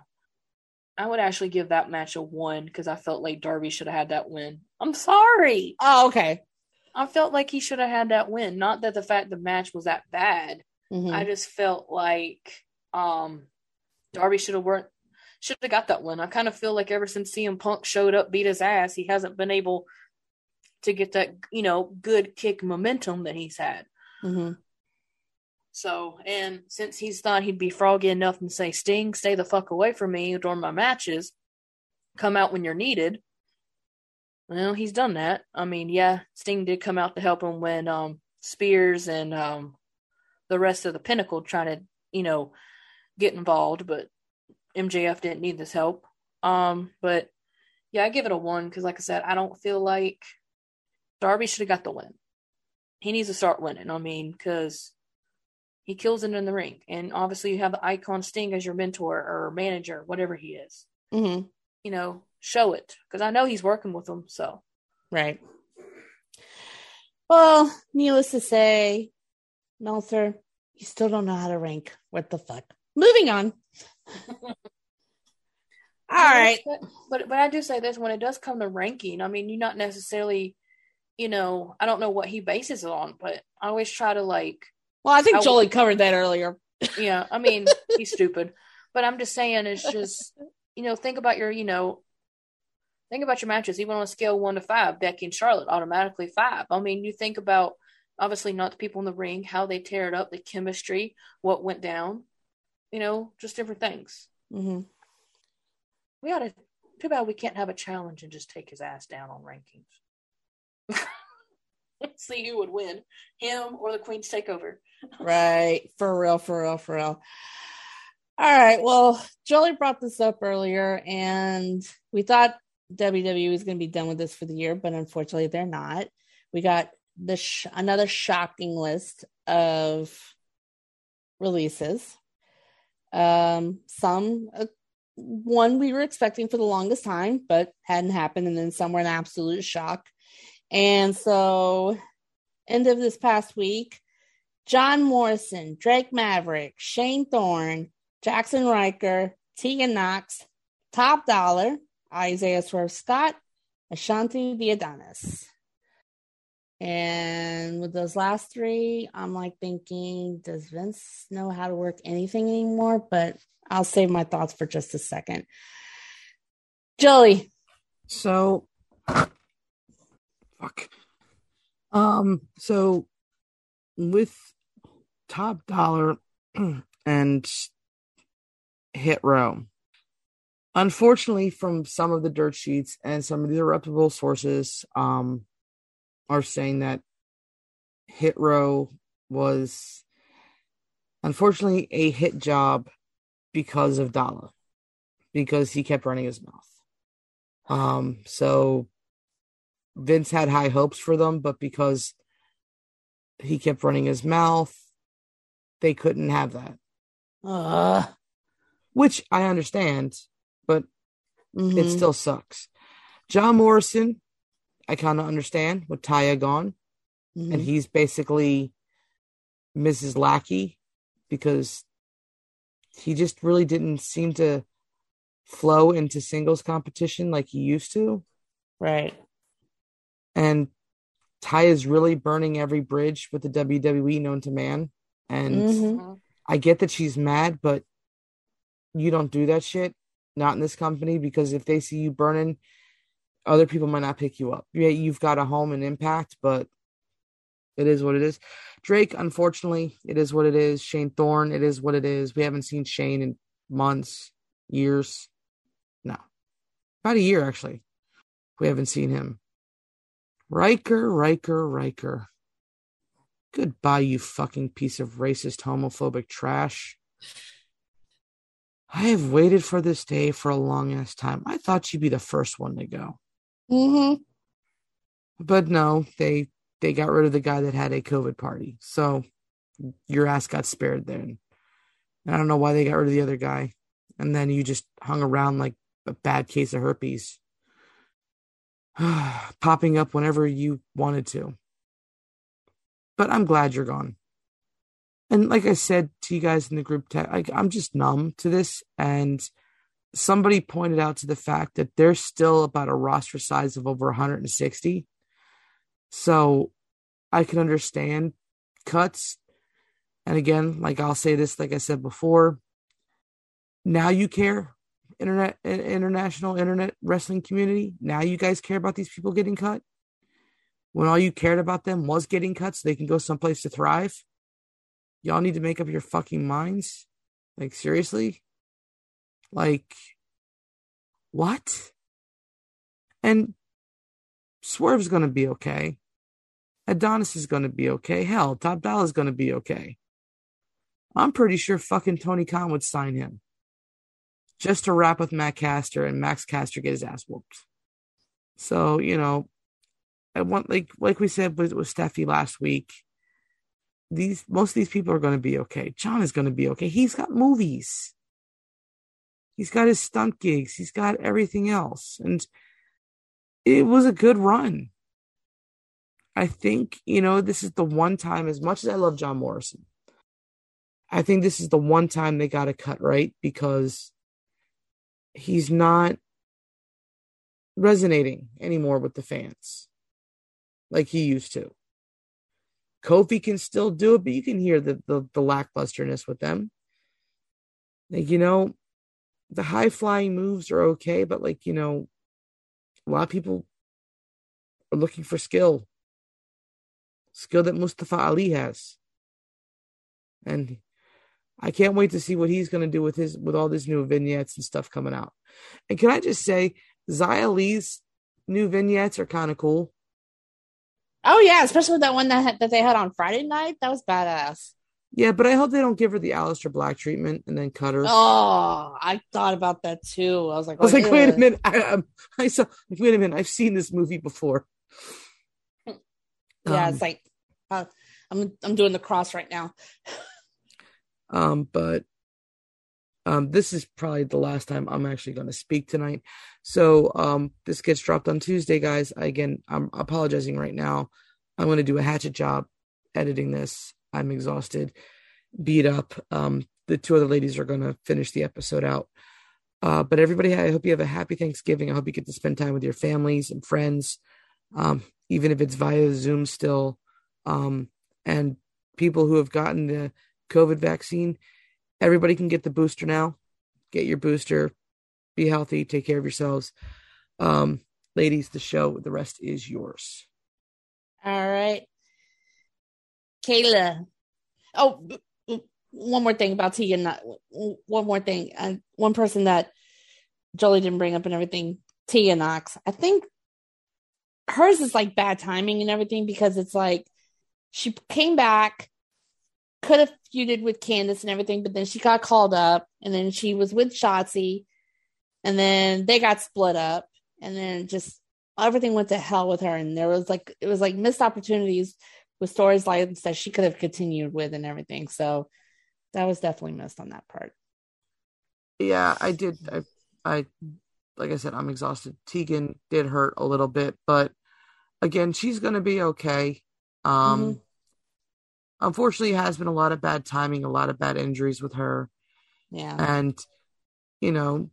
I would actually give that match a one because I felt like Darby should have had that win. I'm sorry. Oh, okay. I felt like he should have had that win. Not that the fact the match was that bad. Mhm. I just felt like um Darby should have worked should have got that win. I kind of feel like ever since CM Punk showed up, beat his ass, he hasn't been able to get that, you know, good kick momentum that he's had. Mhm. So, and since he's thought he'd be froggy enough and say, Sting, stay the fuck away from me during my matches, come out when you're needed. Well, he's done that. I mean, yeah, Sting did come out to help him when um Spears and um the rest of the pinnacle trying to, you know, get involved, but MJF didn't need this help. Um, but yeah, I give it a one because, like I said, I don't feel like Darby should have got the win. He needs to start winning. I mean, because he kills it in the ring, and obviously you have the icon Sting as your mentor or manager, whatever he is. Mhm. You know, show it because I know he's working with them. So Right. Well, needless to say, Meltzer, you still don't know how to rank. What the fuck? Moving on. (laughs) All right. But, but but I do say this when it does come to ranking. I mean, you're not necessarily, you know, I don't know what he bases it on, but I always try to like, Well, I think I- Jolie covered that earlier. yeah. I mean, he's stupid, but I'm just saying, it's just, you know, think about your, you know, think about your matches. Even on a scale one to five, Becky and Charlotte automatically five. I mean, you think about obviously not the people in the ring, how they tear it up, the chemistry, what went down, you know, just different things. hmm We ought to. Too bad we can't have a challenge and just take his ass down on rankings. (laughs) See who would win, him or the Queen's Takeover. Right. For real, for real, for real. All right. Well, Jolie brought this up earlier, and we thought WWE was going to be done with this for the year, but unfortunately, they're not. We got the sh- another shocking list of releases. Um, some uh, one we were expecting for the longest time, but hadn't happened, and then some were an absolute shock. And so, end of this past week, John Morrison, Drake Maverick, Shane Thorne, Jaxson Ryker, Tegan Knox, Top Dolla, Isaiah Swerve Scott, Ashante Thee Adonis. And with those last three, I'm like thinking, does Vince know how to work anything anymore? But I'll save my thoughts for just a second. Joey, So, fuck. Um, so with top dollar (clears throat) and hit row, unfortunately, from some of the dirt sheets and some of the reputable sources, um, are saying that hit row was unfortunately a hit job because of Dolla, because he kept running his mouth. Um, so Vince had high hopes for them, but because he kept running his mouth, they couldn't have that. uh, Which I understand, but mhm. it still sucks. John Morrison, I kind of understand with Taya gone, Mhm. and he's basically Mrs. Lackey because he just really didn't seem to flow into singles competition like he used to. right. and Ty is really burning every bridge with the WWE known to man. And Mhm. I get that she's mad, but you don't do that shit. Not in this company because if they see you burning, other people might not pick you up. Yeah, you've got a home and impact, but it is what it is. Drake, unfortunately, it is what it is. Shane Thorne, it is what it is. We haven't seen Shane in months, years. No, about a year actually. We haven't seen him. Ryker, Ryker, Ryker. Goodbye, you fucking piece of racist, homophobic trash. I have waited for this day for a long ass time. I thought you'd be the first one to go. Mm-hmm. But no, they they got rid of the guy that had a COVID party. So your ass got spared then. I don't know why they got rid of the other guy. And then you just hung around like a bad case of herpes. (sighs) Popping up whenever you wanted to. But I'm glad you're gone. And like I said to you guys in the group text, like I'm just numb to this. And somebody pointed out to the fact that there's still about a roster size of over 160. So I can understand cuts. And again, like I'll say this, like I said before, now you care, internet, international internet wrestling community. Now you guys care about these people getting cut. When all you cared about them was getting cut so they can go someplace to thrive. Y'all need to make up your fucking minds. Like, seriously? Like, what? And Swerve's going to be okay. Adonis is going to be okay. Hell, Top Dolla is going to be okay. I'm pretty sure fucking Tony Khan would sign him just to rap with Matt Caster and Max Caster get his ass whooped. So, you know, I want like like we said with, with Steffi last week, these most of these people are going to be okay. John is going to be okay. He's got movies. He's got his stunt gigs. He's got everything else. And it was a good run. I think, you know, this is the one time, as much as I love John Morrison, I think this is the one time they got to cut right because he's not resonating anymore with the fans like he used to. Kofi can still do it, but you can hear the, the, the lacklusterness with them. Like, you know, the high flying moves are okay, but like, you know, a lot of people are looking for skill. Skill that Mustafa Ali has. And I can't wait to see what he's going to do with his with all these new vignettes and stuff coming out. And can I just say, Xia Li's new vignettes are kind of cool. Oh yeah, especially with that one that had, that they had on Friday night. That was badass. Yeah, but I hope they don't give her the Aleister Black treatment and then cut her. Oh, I thought about that too. I was like, I was like, wait a minute. I, um, I saw. Wait a minute. I've seen this movie before. Yeah, um, it's like uh, I'm I'm doing the cross right now. um, but um, this is probably the last time I'm actually going to speak tonight. So um, this gets dropped on Tuesday, guys. Again, I'm apologizing right now. I'm going to do a hatchet job editing this. I'm exhausted, beat up. Um, the two other ladies are going to finish the episode out. Uh, but everybody, I hope you have a happy Thanksgiving. I hope you get to spend time with your families and friends, um, even if it's via Zoom still. Um, and people who have gotten the COVID vaccine, everybody can get the booster now. Get your booster. Be healthy. Take care of yourselves. Um, ladies, the show, the rest is yours. All right. Kayla. Oh, one more thing about Tegan. One more thing. Uh, one person that Jolie didn't bring up and everything. Tegan Knox. I think hers is like bad timing and everything because it's like she came back could have feuded with Candice and everything, but then she got called up, and then she was with Shotzi, and then they got split up, and then just everything went to hell with her, and there was like it was like missed opportunities with stories like that she could have continued with and everything. So that was definitely missed on that part. Yeah, I did. I, I like I said, I'm exhausted. Tegan did hurt a little bit, but again, she's gonna be okay. Um, mm-hmm unfortunately has been a lot of bad timing, a lot of bad injuries with her. Yeah. And, you know,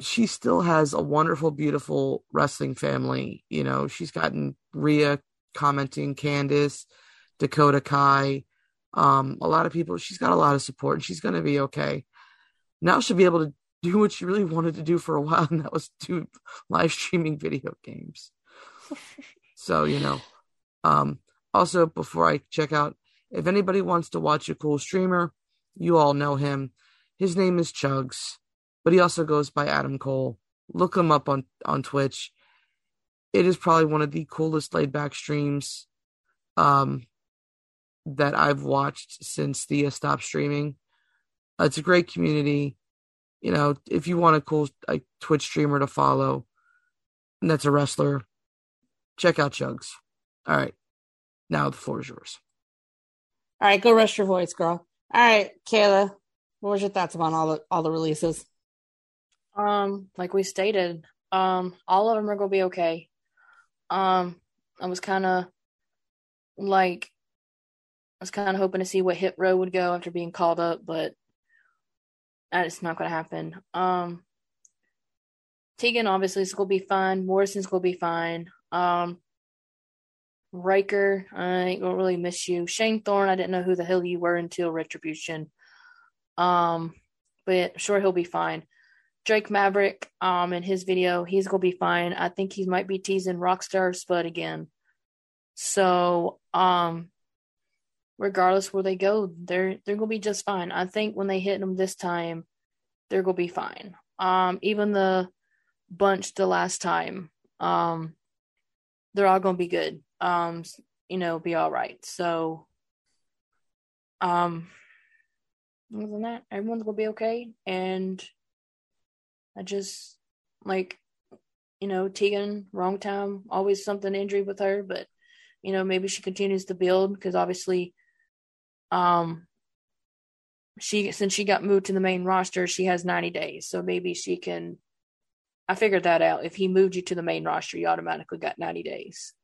she still has a wonderful, beautiful wrestling family. You know, she's gotten Rhea commenting, Candice, Dakota Kai, um, a lot of people. She's got a lot of support and she's going to be okay. Now she'll be able to do what she really wanted to do for a while, and that was do live streaming video games. (laughs) so, you know, um, also before I check out, if anybody wants to watch a cool streamer, you all know him. His name is Chugs, but he also goes by Adam Cole. Look him up on on Twitch. It is probably one of the coolest laid back streams um, that I've watched since Thea stopped streaming. Uh, it's a great community. You know, if you want a cool like Twitch streamer to follow, and that's a wrestler, check out Chugs. All right, now the floor is yours. All right, go rest your voice, girl. All right, Kayla, what was your thoughts about all the all the releases? Um, like we stated, um, all of them are gonna be okay. Um, I was kind of like, I was kind of hoping to see what Hit Row would go after being called up, but that's not gonna happen. Um, Tegan obviously is gonna be fine. Morrison's gonna be fine. Um, Ryker, I ain't gonna really miss you. Shane Thorne, I didn't know who the hell you were until Retribution. Um, but sure he'll be fine. Drake Maverick, um, in his video, he's gonna be fine. I think he might be teasing Rockstar Spud again. So, um, regardless where they go, they're they're gonna be just fine. I think when they hit them this time, they're gonna be fine. Um, even the bunch the last time, um, they're all gonna be good. Um, you know, be all right. So, um, other than that, everyone's gonna be okay. And I just like, you know, Tegan, wrong time, always something injury with her, but you know, maybe she continues to build because obviously, um, she since she got moved to the main roster, she has 90 days, so maybe she can. I figured that out. If he moved you to the main roster, you automatically got 90 days.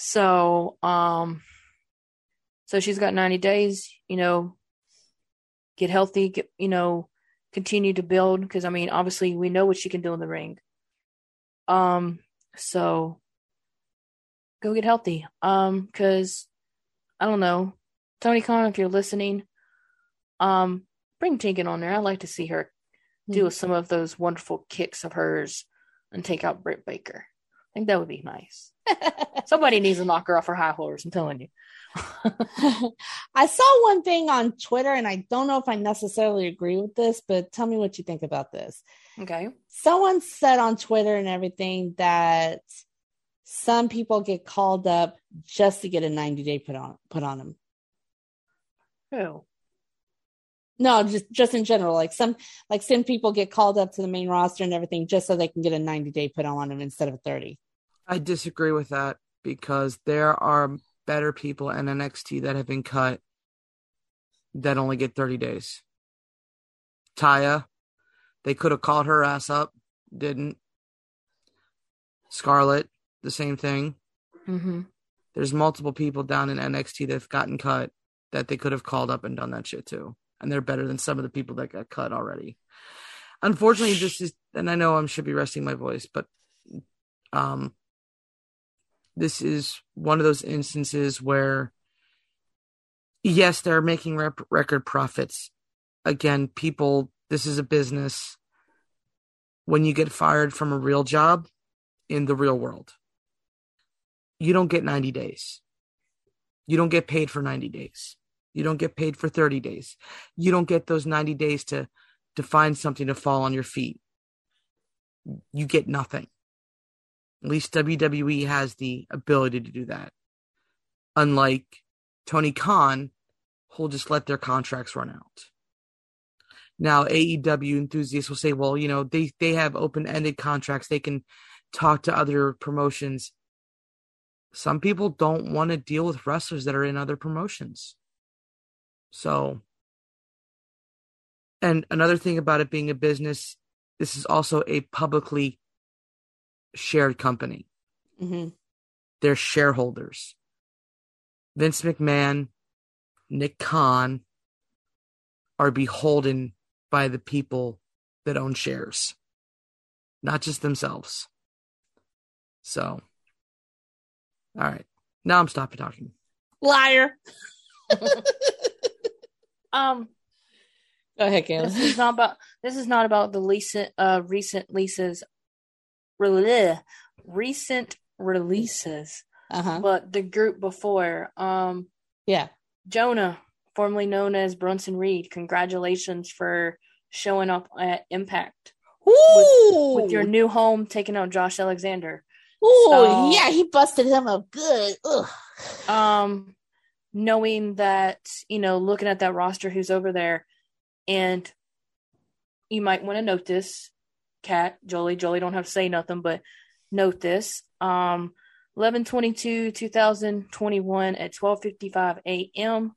So, um, so she's got 90 days, you know, get healthy, get, you know, continue to build. Cause I mean, obviously we know what she can do in the ring. Um, so go get healthy. Um, cause I don't know, Tony Khan, if you're listening, um, bring Tegan on there. I'd like to see her do mm-hmm. some of those wonderful kicks of hers and take out Britt Baker. Think that would be nice. Somebody needs to knock her off her high horse. I'm telling you. (laughs) I saw one thing on Twitter, and I don't know if I necessarily agree with this, but tell me what you think about this. Okay. Someone said on Twitter and everything that some people get called up just to get a 90 day put on put on them. Who? No, just just in general, like some like some people get called up to the main roster and everything just so they can get a 90 day put on them instead of 30. I disagree with that because there are better people in NXT that have been cut that only get 30 days. Taya, they could have called her ass up, didn't. Scarlett, the same thing. Mm-hmm. There's multiple people down in NXT that've gotten cut that they could have called up and done that shit too and they're better than some of the people that got cut already. Unfortunately, this is, and I know I should be resting my voice, but um, this is one of those instances where, yes, they're making rep- record profits. Again, people, this is a business. When you get fired from a real job in the real world, you don't get 90 days. You don't get paid for 90 days. You don't get paid for 30 days. You don't get those 90 days to to find something to fall on your feet. You get nothing. At least WWE has the ability to do that. Unlike Tony Khan, who'll just let their contracts run out. Now, AEW enthusiasts will say, well, you know, they, they have open ended contracts. They can talk to other promotions. Some people don't want to deal with wrestlers that are in other promotions. So, and another thing about it being a business, this is also a publicly shared company. Mm-hmm. They're shareholders. Vince McMahon, Nick Khan are beholden by the people that own shares, not just themselves. So, all right. Now I'm stopping talking. Liar. (laughs) Um, go ahead, Kayla. This is not about. This is not about the recent, uh, recent releases, bleh, recent releases, uh-huh. but the group before. Um, yeah, Jonah formerly known as Bronson Reed, congratulations for showing up at Impact Ooh, with your new home, taking out Josh Alexander. Oh so- yeah, he busted him up good. Ugh. um knowing that you know looking at that roster who's over there and you might want to note this cat jolie jolie don't have to say nothing but note this. Um 11 22 2021 at 12 a.m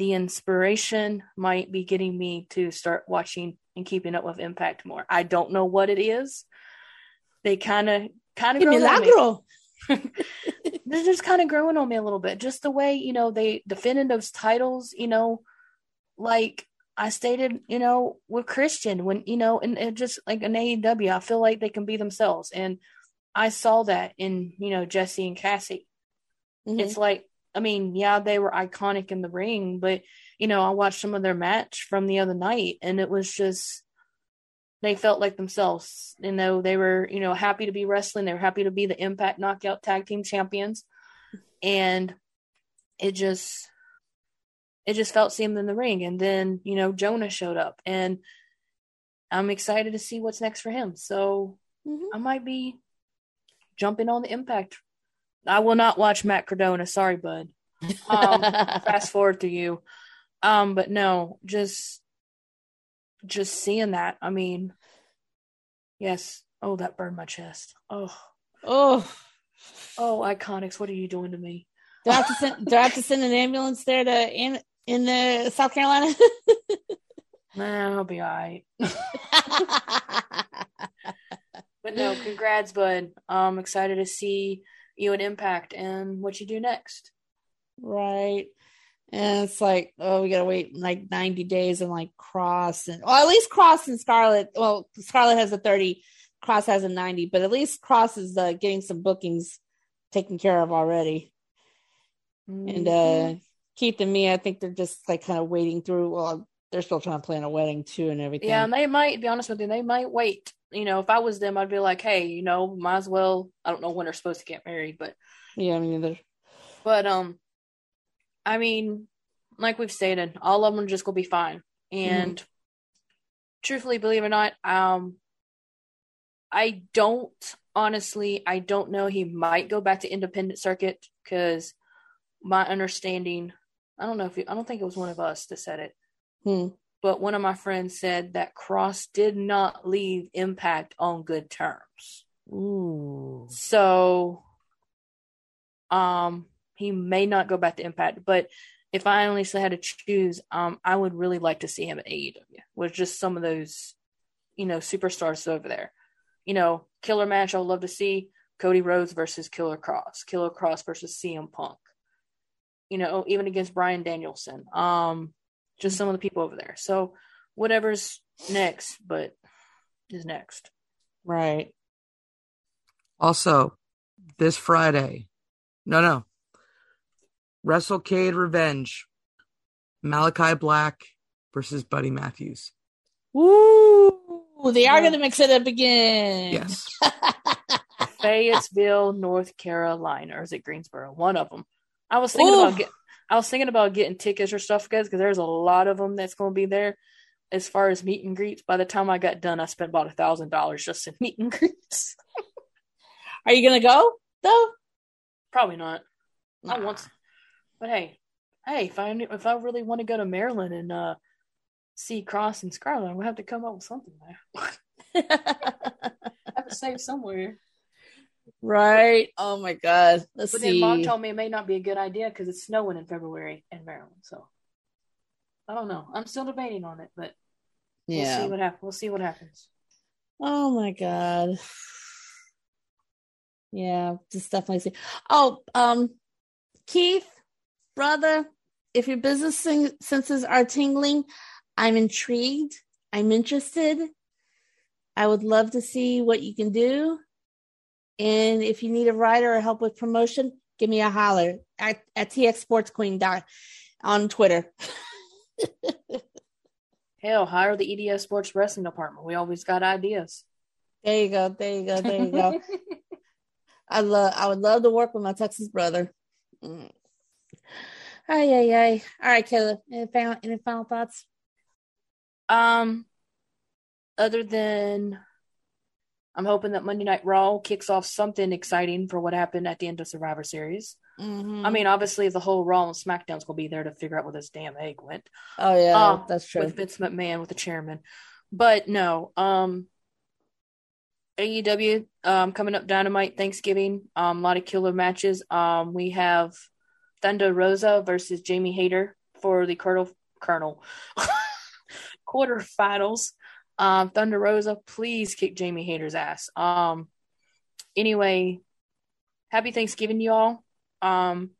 the inspiration might be getting me to start watching and keeping up with impact more. I don't know what it is. They kind of kind of milagro. they're just kind of growing on me a little bit. Just the way, you know, they defending those titles, you know, like I stated, you know, with Christian when, you know, and, and just like an AEW, I feel like they can be themselves. And I saw that in, you know, Jessie and Cassie. Mhm. It's like, I mean, yeah, they were iconic in the ring, but, you know, I watched some of their match from the other night and it was just, they felt like themselves. You know, they were, you know, happy to be wrestling. They were happy to be the Impact Knockout Tag Team Champions, and it just, it just felt seeing them in the ring. And then, you know, Jonah showed up, and I'm excited to see what's next for him. So Mhm. I might be jumping on the Impact. I will not watch Matt Cardona. Sorry, bud. Um, (laughs) fast forward to you. Um, but no, just just seeing that. I mean, yes. Oh, that burned my chest. Oh, oh, oh, iconics. What are you doing to me? do I have to send? Do I have to send an ambulance there to in the South Carolina? (laughs) Nah, I'll be all right. (laughs) But no, congrats, bud. I'm excited to see you at Impact and what you do next. right. And it's like, oh, we gotta wait like 90 days and like Kross and well, at least Kross and Scarlett. Well, Scarlett has a 30, Kross has a 90, but at least Kross is uh, getting some bookings taken care of already. And Mm-hmm. uh Keith and Mia, I think they're just like kind of waiting through. Well, they're still trying to plan a wedding too and everything. Yeah, and they might be honest with you, they might wait. You know, if I was them, I'd be like, hey, you know, might as well. I don't know when they're supposed to get married, but yeah. I mean, But um, I mean, like we've stated, all of them are just gonna be fine. And truthfully, believe it or not, um, I don't honestly, I don't know. He might go back to independent circuit because my understanding, I don't know if he, I don't think it was one of us that said it, hmm. but one of my friends said that Kross did not leave Impact on good terms. Ooh. So um he may not go back to Impact, but if I only had to choose, um, I would really like to see him at AEW with just some of those, you know, superstars over there. You know, killer match I would love to see Cody Rhodes versus Killer Kross, Killer Kross versus CM Punk. You know, even against Bryan Danielson. Um, just some of the people over there. So whatever's next, but is next. Right. Also, this Friday, no, no, WrestleCade Revenge, Malachi Black versus Buddy Matthews. Ooh. They are Yeah. going to mix it up again. Yes. (laughs) Fayetteville, North Carolina, or is it Greensboro? One of them. I was thinking Ooh. about get, I was thinking about getting tickets or stuff, guys, because there's a lot of them that's going to be there. As far as meet and greets, by the time I got done, I spent about a thousand dollars just in (laughs) meet and greets. Are you going to go though? Probably not. I Nah. want, but hey, hey, if I if I really want to go to Maryland and uh see Kross and Scarlett, I'm gonna have to come up with something there. I (laughs) have to save somewhere. Right. Oh my God. Let's But see. then mom told me it may not be a good idea because it's snowing in February in Maryland. So I don't know. I'm still debating on it, but we'll see what happens. We'll see what happens. Oh my God. Yeah, just definitely see. Oh, um, Keith, brother, if your business sen- senses are tingling, I'm intrigued. I'm interested. I would love to see what you can do. And if you need a writer or help with promotion, give me a holler at, at TX Sports Queen dot on Twitter. (laughs) Hell, hire the EDS Sports Wrestling Department. We always got ideas. There you go. There you go. There you go. (laughs) I love I would love to work with my Texas brother. Mm. Ay, ay, ay. All right, Kayla. Any final, any final thoughts? Um, other than I'm hoping that Monday Night Raw kicks off something exciting for what happened at the end of Survivor Series. Mhm. I mean, obviously, the whole Raw and SmackDown's gonna be there to figure out where this damn egg went. oh yeah, uh, that's true. with Vince McMahon with the chairman. But no, um AEW um coming up Dynamite Thanksgiving, um a lot of killer matches. Um we have Thunder Rosa versus Jamie Hayter for the Colonel Colonel (laughs) quarterfinals. Um Thunder Rosa, please kick Jamie Hayter's ass. Um anyway, happy Thanksgiving y'all. Um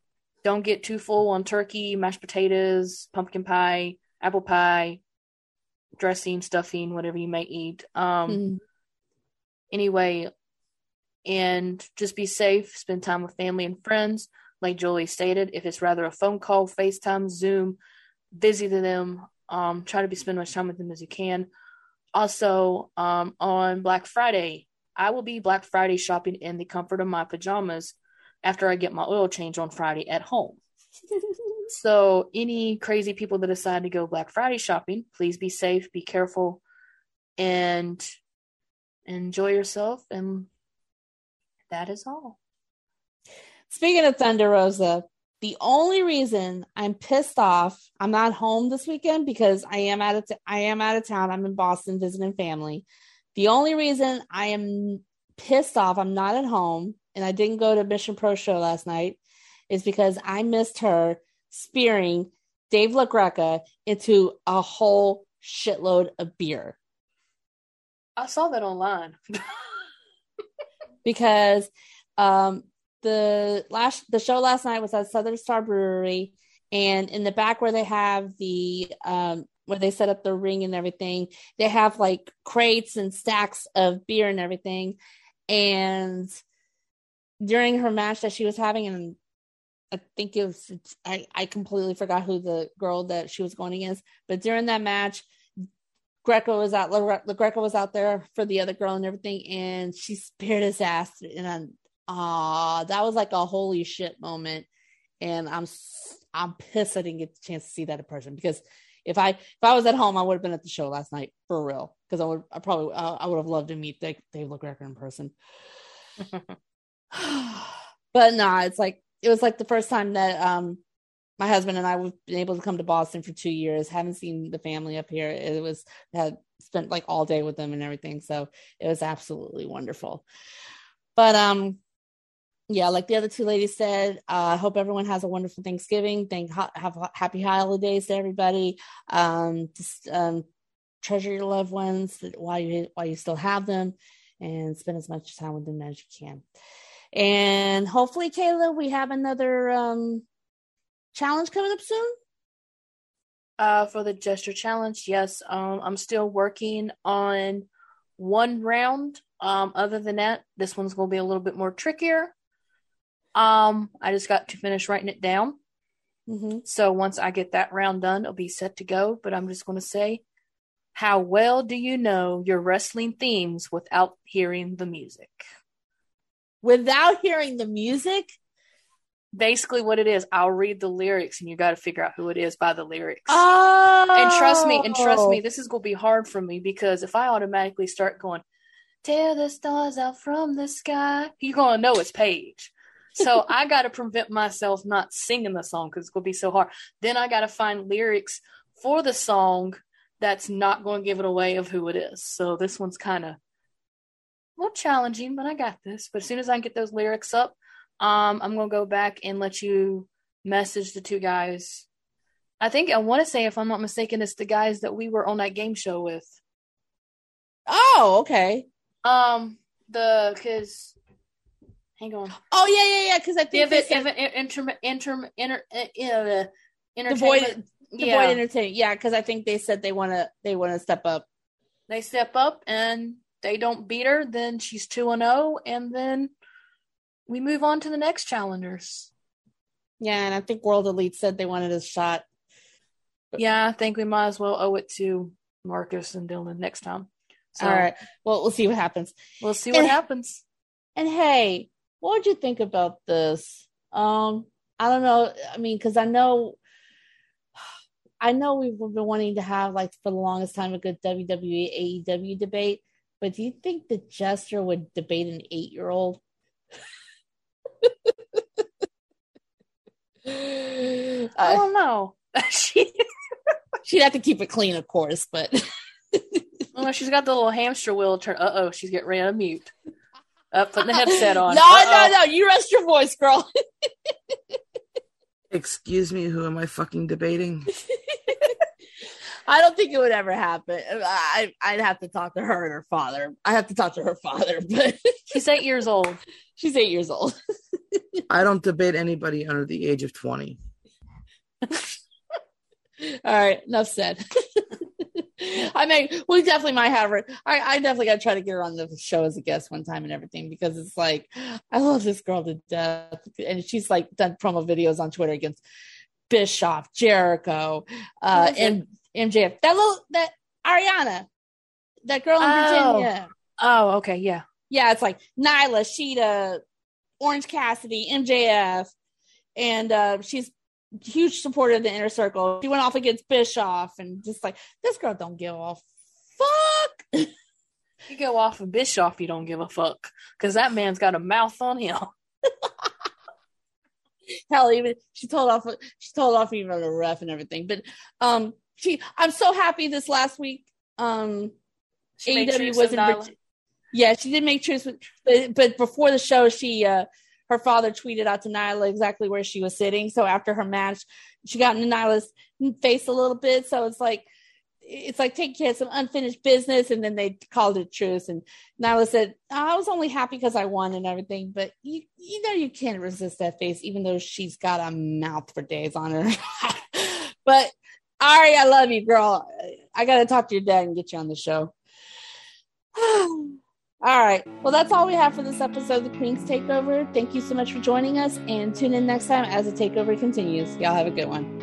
don't get too full on turkey, mashed potatoes, pumpkin pie, apple pie, dressing, stuffing, whatever you may eat. Um, Mhm. Anyway, and just be safe, spend time with family and friends. Like Jolie stated, if it's rather a phone call, FaceTime, Zoom, busy to them, um, try to be spend as much time with them as you can. Also, um, on Black Friday, I will be Black Friday shopping in the comfort of my pajamas after I get my oil change on Friday at home. (laughs) So, any crazy people that decide to go Black Friday shopping, please be safe, be careful, and enjoy yourself. And that is all. Speaking of Thunder Rosa, the only reason I'm pissed off, I'm not home this weekend because I am out of t- I am out of town. I'm in Boston visiting family. The only reason I am pissed off, I'm not at home, and I didn't go to Mission Pro show last night, is because I missed her spearing Dave LaGreca into a whole shitload of beer. I saw that online. (laughs) because um the last the show last night was at Southern Star Brewery and in the back where they have the um where they set up the ring and everything they have like crates and stacks of beer and everything and during her match that she was having and I think it was I, I completely forgot who the girl that she was going against but during that match Greco was out. The Greco was out there for the other girl and everything, and she speared his ass. And ah, uh, that was like a holy shit moment. And I'm I'm pissed I didn't get the chance to see that in person because if I if I was at home, I would have been at the show last night for real. Because I would I probably I, I would have loved to meet Dave, Dave LaGreca in person. (sighs) but nah, it's like it was like the first time that um my husband and I have been able to come to Boston for two years. Haven't seen the family up here. It was had spent like all day with them and everything, so it was absolutely wonderful. But um, yeah, like the other two ladies said, uh, I hope everyone has a wonderful Thanksgiving. Thank have happy holidays to everybody. Um, just um, treasure your loved ones while you while you still have them, and spend as much time with them as you can. And hopefully, Kayla, we have another um challenge coming up soon? Uh, for the gesture challenge, yes. Um, I'm still working on one round. Um, other than that, this one's gonna be a little bit more trickier. Um, I just got to finish writing it down. Mm-hmm. So once I get that round done, it'll be set to go. But I'm just gonna say, how well do you know your wrestling themes without hearing the music? Without hearing the music? basically what it is i'll read the lyrics and you got to figure out who it is by the lyrics oh. and trust me and trust me this is going to be hard for me because if i automatically start going tear the stars out from the sky you're going to know it's paige so i got to prevent myself not singing the song because it's going to be so hard then i got to find lyrics for the song that's not going to give it away of who it is so this one's kind of a little challenging but i got this but as soon as i get those lyrics up um, I'm gonna go back and let you message the two guys. I think I want to say, if I'm not mistaken, it's the guys that we were on that game show with. Oh, okay. Um, the because, hang on. Oh yeah, yeah, yeah. Because I think Give it, said, inter, inter, inter, uh, the void, the yeah. void entertainment. Yeah, because I think they said they want to, they want to step up. They step up and they don't beat her, then she's two and zero, and then we move on to the next challengers. Yeah, and I think World Elite said they wanted a shot. Yeah, I think we might as well owe it to Marcus and Dylan next time. So, All right. Well, we'll see what happens. We'll see what and, happens. And hey, what would you think about this? Um, I don't know. I mean, because I know I know we've been wanting to have like for the longest time a good WWE AEW debate, but do you think the Jester would debate an eight year old? I don't know. (laughs) she, She'd have to keep it clean, of course, but well, she's got the little hamster wheel turn. Uh oh, she's getting ready to mute. Uh, Up, putting the headset on. (laughs) no, Uh-oh. no, no, you rest your voice, girl. (laughs) Excuse me, who am I fucking debating? (laughs) I don't think it would ever happen. I, I'd have to talk to her and her father. I have to talk to her father, but She's eight years old. she's eight years old. I don't debate anybody under the age of 20. All right, enough said. (laughs) I mean, we definitely might have her. I, I definitely got to try to get her on the show as a guest one time and everything because it's like I love this girl to death, and she's like done promo videos on Twitter against Bischoff, Jericho, uh, and MJF. That little that Ariana, that girl in Oh. Virginia. Oh, okay, yeah. Yeah, it's like Nyla, Shida, Orange Cassidy, MJF, and uh, she's huge supporter of the inner circle. She went off against Bischoff, and just like this girl don't give a fuck. (laughs) You go off of Bischoff, you don't give a fuck because that man's got a mouth on him. (laughs) Hell, even she told off. She told off even the ref and everything. But um, she. I'm so happy this last week. Um, She AEW was in. Yeah, she did make truce with, but, but before the show, she uh, her father tweeted out to Nyla exactly where she was sitting. So after her match, she got into Nyla's face a little bit. So it's like it's like taking care of some unfinished business, and then they called it truce. And Nyla said, oh, "I was only happy because I won and everything, but you you know you can't resist that face, even though she's got a mouth for days on her." (laughs) but Ari, I love you, girl. I got to talk to your dad and get you on the show. (sighs) (sighs) (sighs) All right. Well, that's all we have for this episode of the Queen's Takeover. Thank you so much for joining us and tune in next time as the takeover continues. Y'all have a good one.